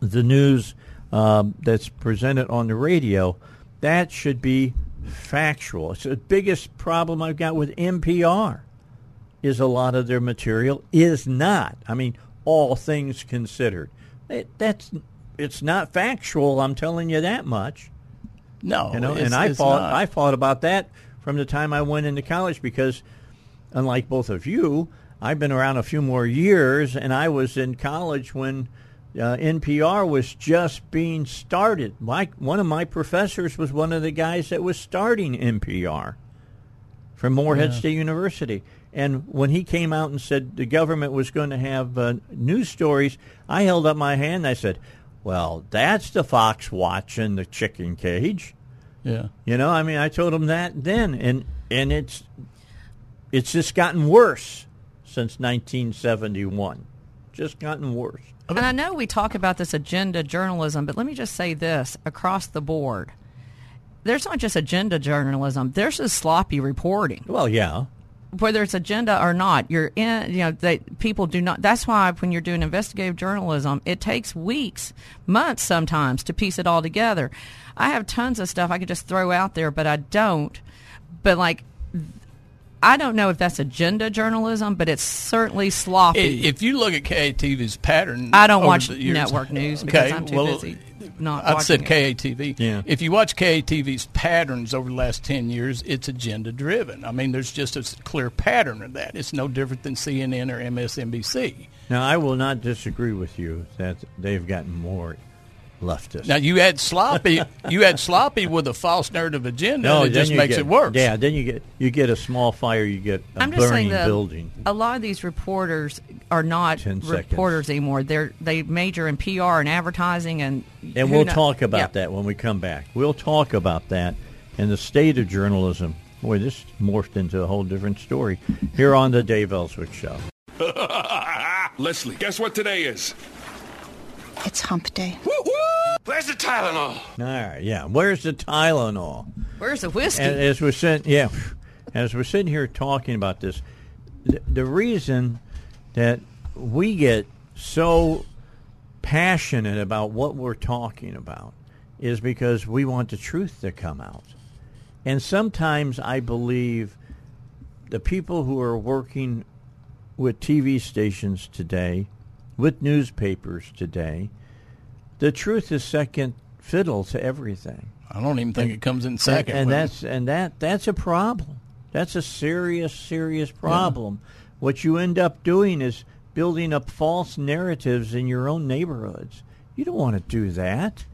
the, news um, that's presented on the radio, that should be factual. It's the biggest problem I've got with NPR is a lot of their material is not. I mean, all things considered, it, that's it's not factual. I'm telling you that much. No, You know, and I it's thought not. I thought about that from the time I went into college because, unlike both of you, I've been around a few more years, and I was in college when uh, NPR was just being started. My one of my professors was one of the guys that was starting NPR from Morehead State University. And when he came out and said the government was going to have uh, news stories, I held up my hand and I said, "Well, that's the fox watching the chicken cage." Yeah. You know, I mean, I told him that then, and and it's it's just gotten worse since 1971. Just gotten worse. And I know we talk about this agenda journalism, but let me just say this across the board. There's not just agenda journalism. There's just sloppy reporting. Well, yeah. Whether it's agenda or not, you're in, you know, that people do not, that's why when you're doing investigative journalism, it takes weeks, months sometimes to piece it all together. I have tons of stuff I could just throw out there, but I don't. But like, I don't know if that's agenda journalism, but it's certainly sloppy. If you look at KATV's pattern, I don't watch years- network news because Okay, I'm too well, busy not I said watching it. KATV. Yeah. If you watch KATV's patterns over the last ten years, it's agenda driven. I mean, there's just a clear pattern of that. It's no different than CNN or MSNBC. Now, I will not disagree with you that they've gotten more leftist. Now you add sloppy, you add sloppy with a false narrative agenda, and it then just you makes get- it worse. Yeah, then you get you get a small fire, you get a I'm just saying burning that building. a lot of these reporters are not reporters anymore. They're they major in PR and advertising, and And we'll kno- talk about Yeah. that when we come back. We'll talk about that and the state of journalism. Boy, this morphed into a whole different story here on the Dave Elswick Show. Leslie, guess what today is? It's hump day. Where's the Tylenol? All right, yeah. Where's the Tylenol? Where's the whiskey? And as we're sitting, yeah, as we're sitting here talking about this, the, the reason that we get so passionate about what we're talking about is because we want the truth to come out. And sometimes I believe the people who are working with TV stations today, with newspapers today, the truth is second fiddle to everything. I don't even think it comes in second. And, and that's and that that's a problem. That's a serious, serious problem. What you end up doing is building up false narratives in your own neighborhoods. You don't want to do that.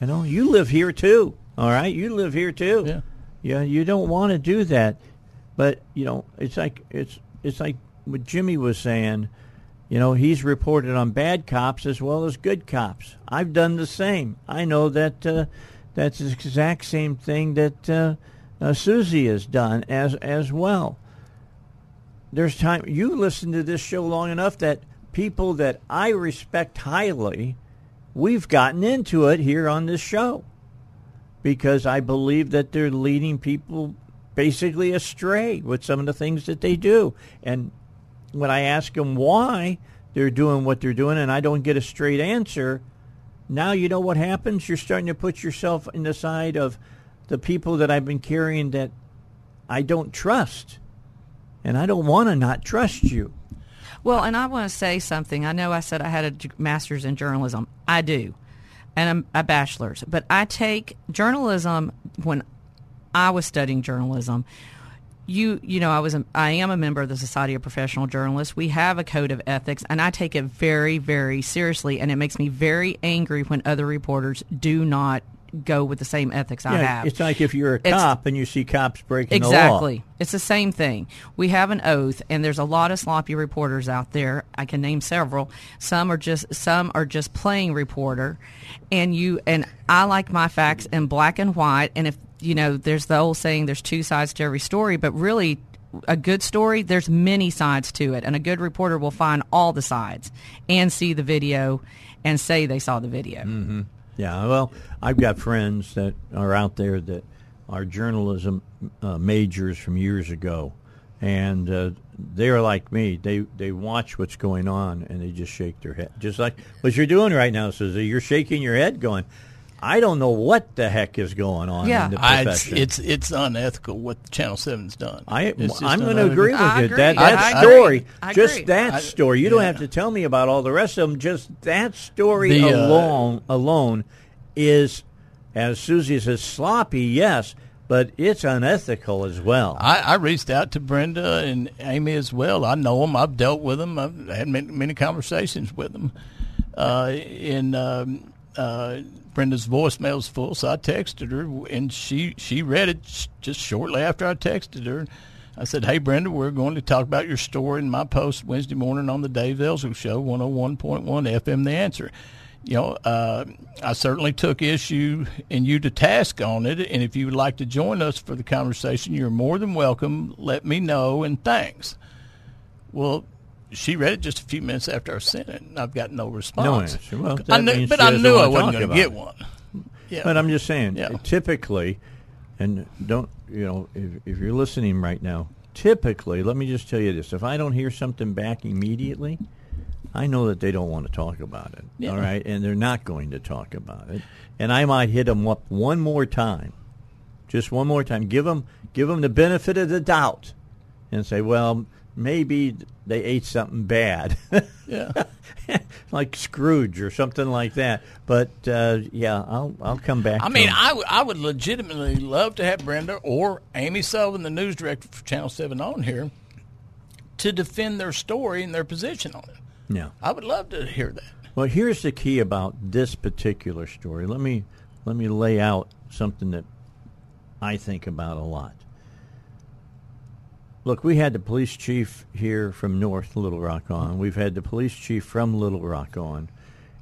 You know, you live here too. All right, you live here too. Yeah. Yeah, you don't want to do that. But you know, it's like it's it's like what Jimmy was saying. You know, he's reported on bad cops as well as good cops. I've done the same. I know that uh, that's the exact same thing that uh, uh, Suzi has done as as well. There's time you listen to this show long enough that people that I respect highly, we've gotten into it here on this show because I believe that they're leading people basically astray with some of the things that they do. And when I ask them why they're doing what they're doing and I don't get a straight answer, now you know what happens? You're starting to put yourself in the side of the people that I've been carrying that I don't trust. And I don't want to not trust you. Well, and I want to say something. I know I said I had a master's in journalism. I do, and I'm a bachelor's. But I take journalism when I was studying journalism. You, you know, I was, a, I am a member of the Society of Professional Journalists. We have a code of ethics, and I take it very, very seriously. And it makes me very angry when other reporters do not go with the same ethics I have. It's like if you're a It's- cop and you see cops breaking the law. Exactly. It's the same thing. We have an oath, and there's a lot of sloppy reporters out there. I can name several. Some are just some are just playing reporter, and you and I like my facts in black and white. And if you know, there's the old saying, "There's two sides to every story," but really. A good story, there's many sides to it, and a good reporter will find all the sides and see the video and say they saw the video. Mm-hmm. Yeah, well, I've got friends that are out there that are journalism uh, majors from years ago, and uh, they're like me. They they watch what's going on and they just shake their head, just like what you're doing right now, Suzi. You're shaking your head, going, "I don't know what the heck is going on Yeah. in the I, it's, it's it's unethical what Channel Seven's done. I I'm going to agree with I you. agree. That that I story, agree. Just that I- story. You don't yeah. have to tell me about all the rest of them. Just that story The, uh, alone, alone, is, as Suzi says, sloppy. Yes, but it's unethical as well. I, I reached out to Brenda and Amy as well. I know them. I've dealt with them. I've had many, many conversations with them. Uh, and um, uh, Brenda's voicemail's full, so I texted her, and she she read it just shortly after I texted her. I said, "Hey, Brenda, we're going to talk about your story in my post Wednesday morning on the Dave Elswick Show, one hundred one point one FM. The answer." you know, uh, I certainly took issue and you to task on it. And if you would like to join us for the conversation, you're more than welcome. Let me know and thanks. Well, she read it just a few minutes after I sent it, and I've got no response. No answer. Well, I knew, but I knew I wasn't going to get one. Yeah. But I'm just saying, Yeah. typically, and don't you know, if, if you're listening right now, typically, let me just tell you this: if I don't hear something back immediately, I know that they don't want to talk about it. Yeah. All right, and they're not going to talk about it, and I might hit them up one more time, just one more time. Give them give them the benefit of the doubt, and say, well, maybe they ate something bad. yeah. like Scrooge or something like that. But uh, yeah, I'll I'll come back. I to mean. I, w- I would legitimately love to have Brenda or Amy Sullivan, the news director for Channel 7, on here to defend their story and their position on it. yeah. I would love to hear that. Well, here's the key about this particular story. Let me let me lay out something that I think about a lot. Look, we had the police chief here from North Little Rock on. We've had the police chief from Little Rock on.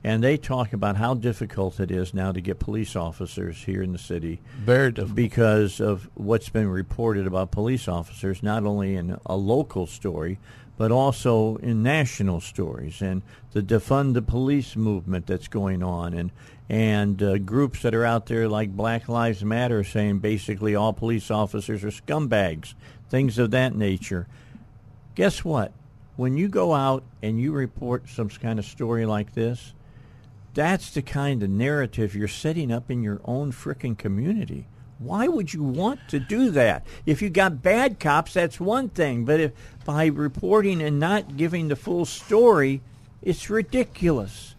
And they talk about how difficult it is now to get police officers here in the city Very difficult. because of what's been reported about police officers, not only in a local story, but also in national stories, and the defund the police movement that's going on, and and uh, groups that are out there like Black Lives Matter saying basically all police officers are scumbags, things of that nature. Guess what? When you go out and you report some kind of story like this, that's the kind of narrative you're setting up in your own frickin' community. Why would you want to do that? If you got bad cops, that's one thing. But if by reporting and not giving the full story, it's ridiculous.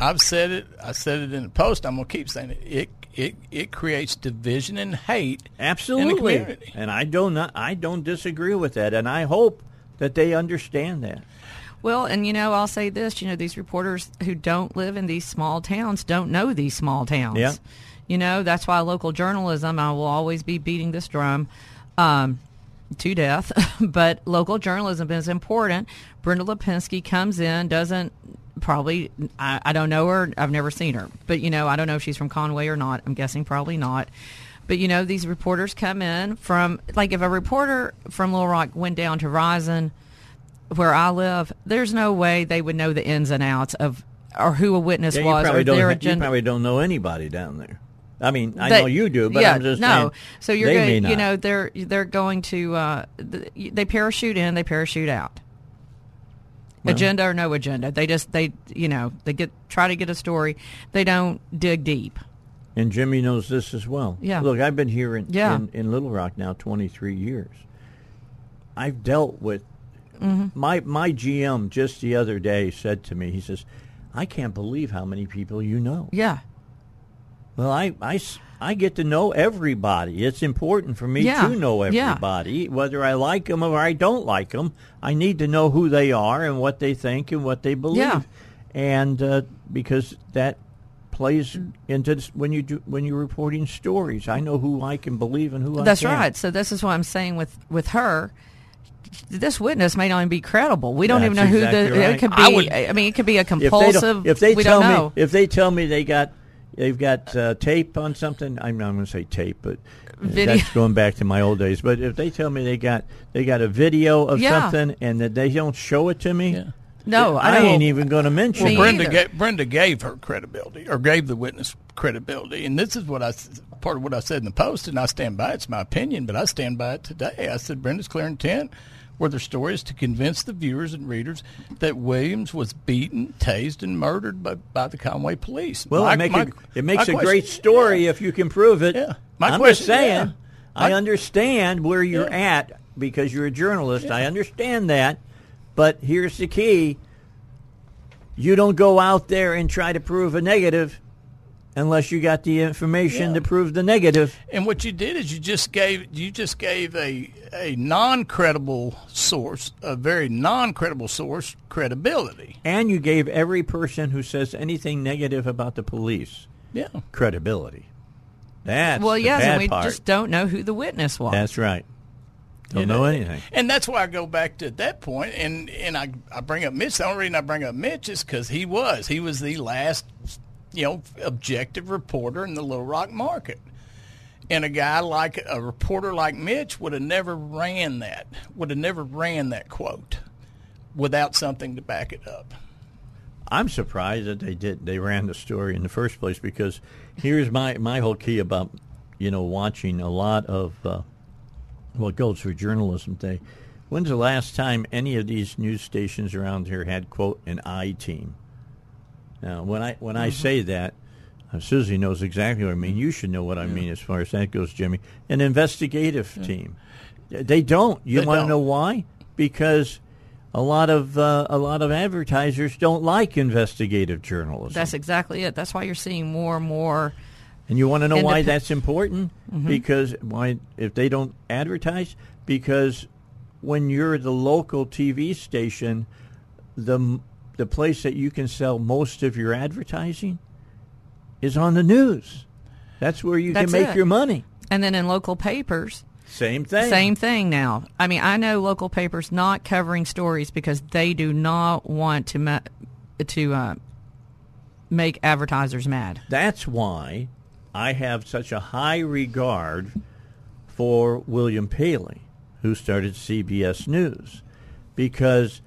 I've said it. I said it in the post. I'm gonna keep saying it. It it it creates division and hate. Absolutely. In the community. And I don't not, I don't disagree with that and I hope that they understand that. Well, and you know, I'll say this, you know, these reporters who don't live in these small towns don't know these small towns. Yeah. You know, that's why local journalism, I will always be beating this drum um, to death, but local journalism is important. Brenda Lipinski comes in, doesn't probably, I, I don't know her, I've never seen her, but you know, I don't know if she's from Conway or not. I'm guessing probably not. But you know, these reporters come in from, like, if a reporter from Little Rock went down to Rison, where I live, there's no way they would know the ins and outs of or who a witness Yeah, was probably or don't their ha- you probably don't know anybody down there. I mean, I They- know you do, but yeah, I'm just no. so you're going, you know, they're they're going to uh, they parachute in, they parachute out. Well- agenda or no agenda, they just they you know they get try to get a story. They don't dig deep. And Jimmy knows this as well. Yeah. Look, I've been here in, Yeah. in, in Little Rock now 23 years. I've dealt with Mm-hmm. my my GM just the other day said to me, he says, "I can't believe how many people you know." Yeah, Well, I, I, I get to know everybody. It's important for me Yeah. to know Yeah. everybody, whether I like them or I don't like them. I need to know who they are and what they think and what they believe, Yeah. and uh, because that plays into this, when you do when you're reporting stories. I know who I can believe and who I that's can't. That's right. So this is what I'm saying with with her. This witness may not even be credible. We don't even know That's who the. right. It could be. I would- I mean, it could be a compulsive. If they if they tell me if they tell me they got they've got uh, tape on something, I'm not going to say tape, but uh, Video. that's going back to my old days. But if they tell me they got they got a video of Yeah. something and that they don't show it to me, Yeah. no, I, I, don't. ain't even going to mention Me it. Brenda, either. ga- Brenda gave her credibility, or gave the witness credibility, and this is what I s- part of what I said in the post, and I stand by it. It's my opinion, but I stand by it today. I said Brenda's clear intent were their stories to convince the viewers and readers that Williams was beaten, tased, and murdered by, by the Conway police. Well, My- it, make my- a, it makes a great question- story if you can prove it. Yeah. My I'm question- just saying, yeah. I understand where you're Yeah. at because you're a journalist. I understand that, but here's the key: you don't go out there and try to prove a negative unless you got the information Yeah. to prove the negative. And what you did is you just gave you just gave a a non credible source, a very non credible source, credibility. And you gave every person who says anything negative about the police Yeah. credibility. That's well, the yes, bad and we part. just don't know who the witness was. That's right. Don't You know anything. And that's why I go back to that point, and and I I bring up Mitch. The only reason I bring up Mitch is because he was he was the last, you know, objective reporter in the Little Rock market, and a guy like a reporter like Mitch would have never ran that would have never ran that quote without something to back it up. I'm surprised that they did. They ran the story in the first place because here's my my whole key about you know watching a lot of uh, what goes for journalism day. When's the last time any of these news stations around here had quote an I team? Now, when I when I Mm-hmm. say that, uh, Suzi knows exactly what I mean. You should know what I mean as far as that goes, Jimmy. An investigative team. They don't. You want to know why? Because a lot of uh, a lot of advertisers don't like investigative journalism. That's exactly it. That's why you're seeing more and more. and you want to know why that's important? Because why if they don't advertise? Because when you're the local TV station, the the place that you can sell most of your advertising is on the news. That's where you That's can make it. your money. And then in local papers, Same thing. same thing now. I mean, I know local papers not covering stories because they do not want to ma- to uh, make advertisers mad. That's why I have such a high regard for William Paley, who started CBS News, because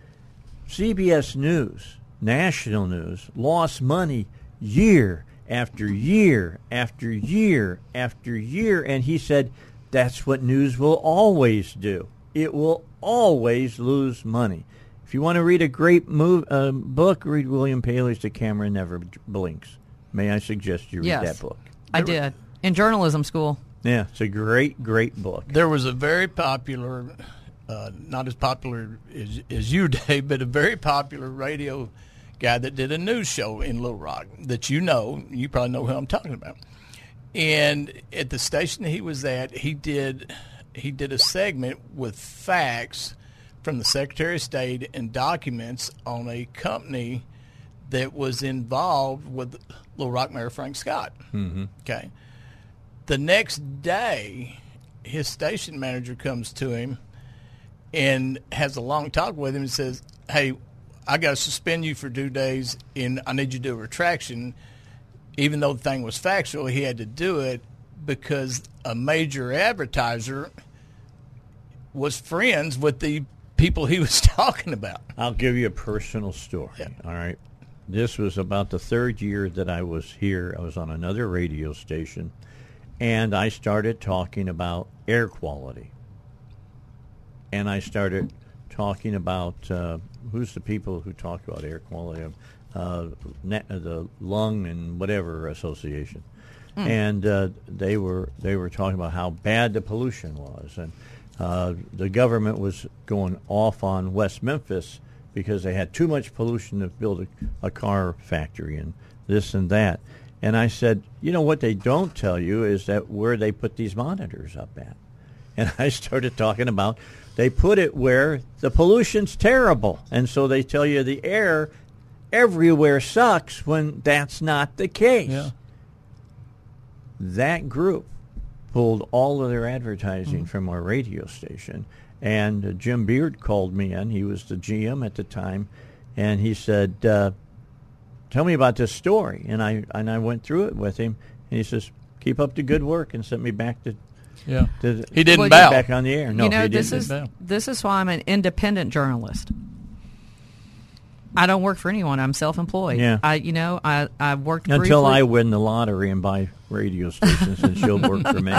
CBS News, national news, lost money year after year after year after year, and he said that's what news will always do. It will always lose money. If you want to read a great move, uh, book, read William Paley's The Camera Never Blinks. May I suggest you read Yes. that book? I did in journalism school. Yeah, it's a great, great book. There was a very popular, uh, not as popular as, as you, Dave, but a very popular radio guy that did a news show in Little Rock that you know. You probably know who I'm talking about. And at the station he was at, he did he did a segment with facts from the Secretary of State and documents on a company that was involved with Little Rock Mayor Frank Scott. Mm-hmm. Okay. The next day, his station manager comes to him and has a long talk with him and says, "Hey, I got to suspend you for two days, and I need you to do a retraction." Even though the thing was factual, he had to do it because a major advertiser was friends with the people he was talking about. I'll give you a personal story. All right. This was about the third year that I was here. I was on another radio station, and I started talking about air quality. And I started talking about uh, who's the people who talk about air quality, uh, net, uh, the lung and whatever association, Mm. and uh, they were they were talking about how bad the pollution was, and uh, the government was going off on West Memphis because they had too much pollution to build a, a car factory and this and that. And I said, you know what they don't tell you is that where they put these monitors up at. And I started talking about they put it where the pollution's terrible, and so they tell you the air everywhere sucks when that's not the case. Yeah. That group pulled all of their advertising Mm-hmm. from our radio station. And uh, Jim Beard called me in. He was the GM at the time, and he said, uh, "Tell me about this story." And I and I went through it with him, and he says, "Keep up the good work," and sent me back to. Yeah. to, He didn't to bow. back on the air. No, you know, he this didn't is bow. this is why I'm an independent journalist. I don't work for anyone. I'm self-employed. Yeah. I, you know, I I worked until briefly- I win the lottery and buy radio stations, and she'll work for me.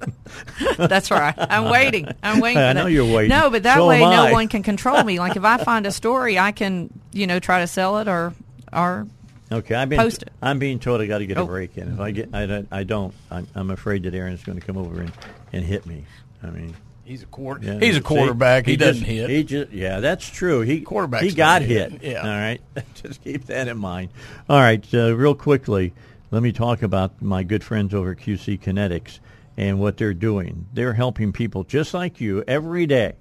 That's right. I'm waiting. I'm waiting. I know that. you're waiting. No, but that So way no one can control me. Like if I find a story, I can, you know, try to sell it or or Okay, I've been. Post it. I'm being told I got to get Oh. a break in. If I get, I don't. I don't I'm, I'm afraid that Aaron's going to come over and, and hit me. I mean, He's a quarter. yeah, he's a see, quarterback. He, doesn't just- hit. He just, yeah, that's true. He Quarterbacks He got hit. hit. Yeah. All right. just keep that in mind. All right. Uh, real quickly, let me talk about my good friends over at QC Kinetics and what they're doing. They're helping people just like you every day,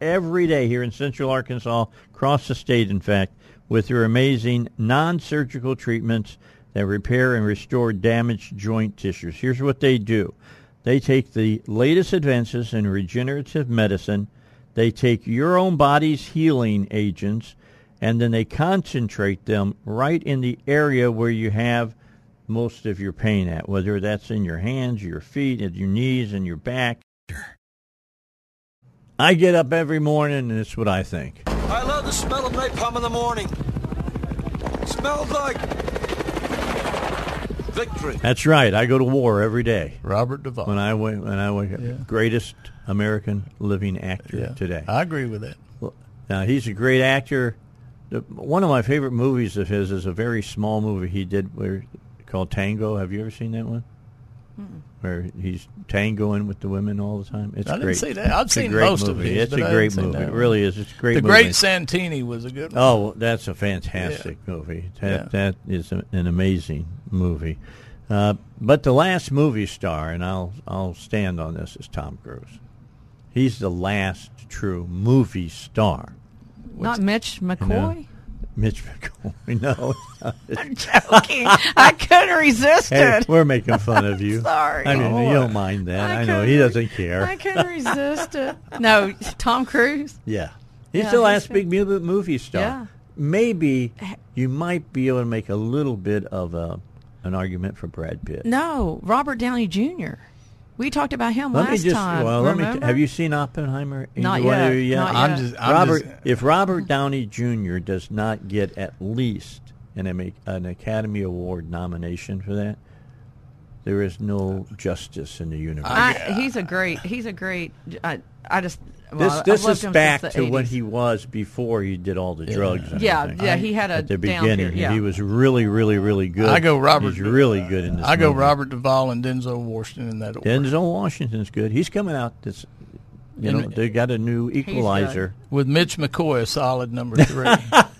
every day here in Central Arkansas, across the state, in fact, with their amazing non-surgical treatments that repair and restore damaged joint tissues. Here's what they do. They take the latest advances in regenerative medicine. They take your own body's healing agents and then they concentrate them right in the area where you have most of your pain at, whether that's in your hands, your feet, at your knees, and your back. I get up every morning and it's what I think. I love the smell of napalm in the morning. Smells like victory. That's right. I go to war every day. Robert Duvall. When I went, when I went, greatest American living actor Yeah. today. I agree with that. Well, Now he's a great actor. The, one of my favorite movies of his is a very small movie he did where called Tango. Have you ever seen that one? Where he's tangoing with the women all the time. It's I didn't great. see that. I've It's seen great most of movie. his, It's but a I great haven't movie. It really is. It's a great movie. The movie. Great Santini was a good one. Oh, that's a fantastic movie. That, Yeah. that is a, an amazing movie. Uh, but the last movie star, and I'll I'll stand on this, is Tom Cruise. He's the last true movie star. not Mitch You know? Mitch McCoy. No. I'm joking. I couldn't resist Hey, it. we're making fun of you. Sorry. I mean, you don't mind that. I, know he doesn't care. I couldn't resist it. No, Tom Cruise. Yeah. He's Yeah, the last big movie star. Yeah. Maybe you might be able to make a little bit of a, an argument for Brad Pitt. No, Robert Downey Jr. We talked about him Let last me just time. well, let me. remember? T- have you seen Oppenheimer? Not Either one of yet, you yet? not I'm yet. just- I'm Robert. just- if Robert Downey Jr. does not get at least an, an Academy Award nomination for that, there is no justice in the universe. I, he's a great. He's a great. I, I just. Well, this this is back to the when he was before he did all the drugs. and Yeah, everything. yeah, he had a at the beginning. period, and yeah. He was really, really, really good. I go Robert. He's really good in this. I go movie. Robert Duvall and Denzel Washington in that order. Denzel Washington's good. He's coming out. This, you know, they got a new Equalizer. With Mitch McCoy, a solid number three.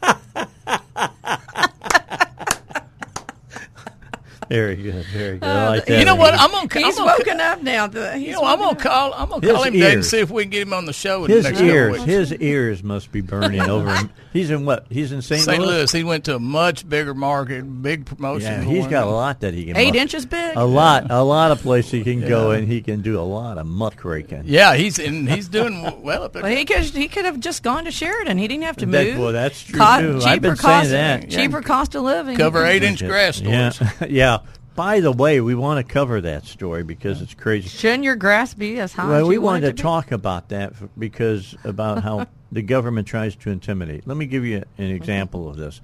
Very good. Very good. I like that. Uh, You know what? I'm gonna. He's I'm gonna, woken up now. The- He's You know, I'm woken gonna call. I'm gonna His call him today and ears. see if we can get him on the show. In His the next couple ears, weeks. his ears must be burning over him. He's in what? He's in St. St. Louis. Louis. He went to a much bigger market, big promotion. Yeah, for he's him. got a lot that he can. Eight muck- inches big? A lot, a lot of places he can go, and he can do a lot of muckraking. Yeah, he's and he's doing well up there. Well, he could he could have just gone to Sheridan. He didn't have to That- move. well, that's true, Co- too. Cheaper I've been cost, saying that. Cheaper cost of living. Cover eight inch grass Yeah, stores. yeah. By the way, we want to cover that story because it's crazy. Shouldn't your grass be as high? Well, as we you want wanted it to be? talk about that because about how the government tries to intimidate. Let me give you an example of this.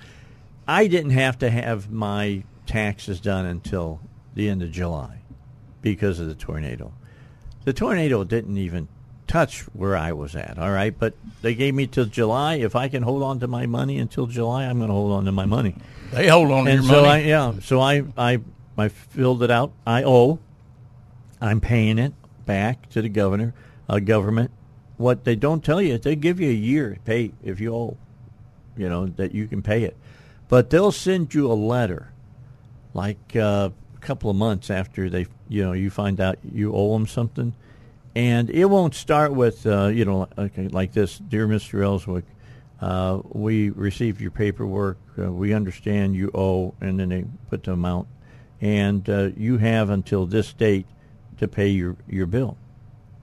I didn't have to have my taxes done until the end of July because of the tornado. The tornado didn't even touch where I was at, all right? But they gave me till July. If I can hold on to my money until July, I'm going to hold on to my money. They hold on to and your so money. I yeah, so I I I filled it out. I owe. I'm paying it back to the governor, uh, government. What they don't tell you is they give you a year to pay if you owe, you know that you can pay it, but they'll send you a letter, like uh, a couple of months after they you know you find out you owe them something, and it won't start with uh, you know like, like this, dear Mr. Elswick. Uh, we received your paperwork. Uh, we understand you owe, and then they put the amount, and uh, you have until this date to pay your, your bill.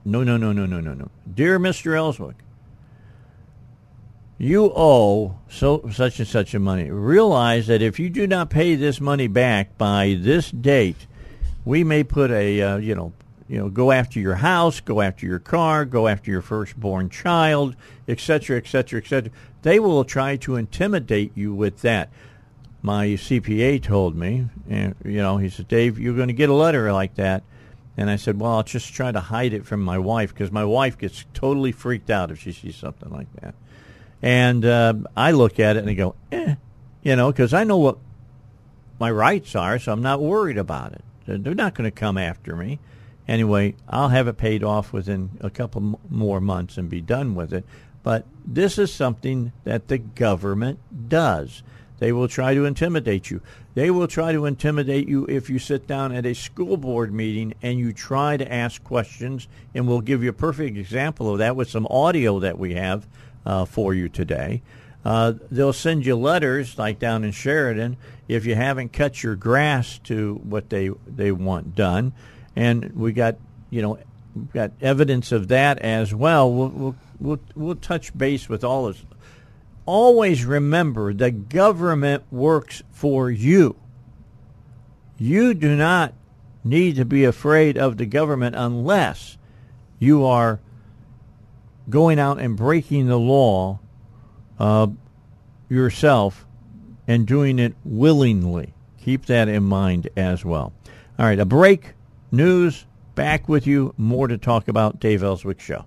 No, no, no, no, no, no, no. Dear Mr. Elswick, you owe so such and such a money. Realize that if you do not pay this money back by this date, we may put a uh, you know you know go after your house, go after your car, go after your firstborn child, etc., etc., etc. They will try to intimidate you with that. My CPA told me, and you know, he said, Dave, you're going to get a letter like that. And I said, well, I'll just try to hide it from my wife because my wife gets totally freaked out if she sees something like that. And uh, I look at it and I go, eh, you know, because I know what my rights are, so I'm not worried about it. They're- They're not going to come after me. Anyway, I'll have it paid off within a couple more months and be done with it. But this is something that the government does. They will try to intimidate you. They will try to intimidate you if you sit down at a school board meeting and you try to ask questions. And we'll give you a perfect example of that with some audio that we have uh, for you today. Uh, they'll send you letters like down in Sheridan if you haven't cut your grass to what they they want done, and we got you know we've got evidence of that as well. We'll we'll we'll, we'll touch base with all this. Always remember the government works for you. You do not need to be afraid of the government unless you are going out and breaking the law uh, yourself and doing it willingly. Keep that in mind as well. All right, a break, news, back with you. More to talk about. Dave Elswick Show.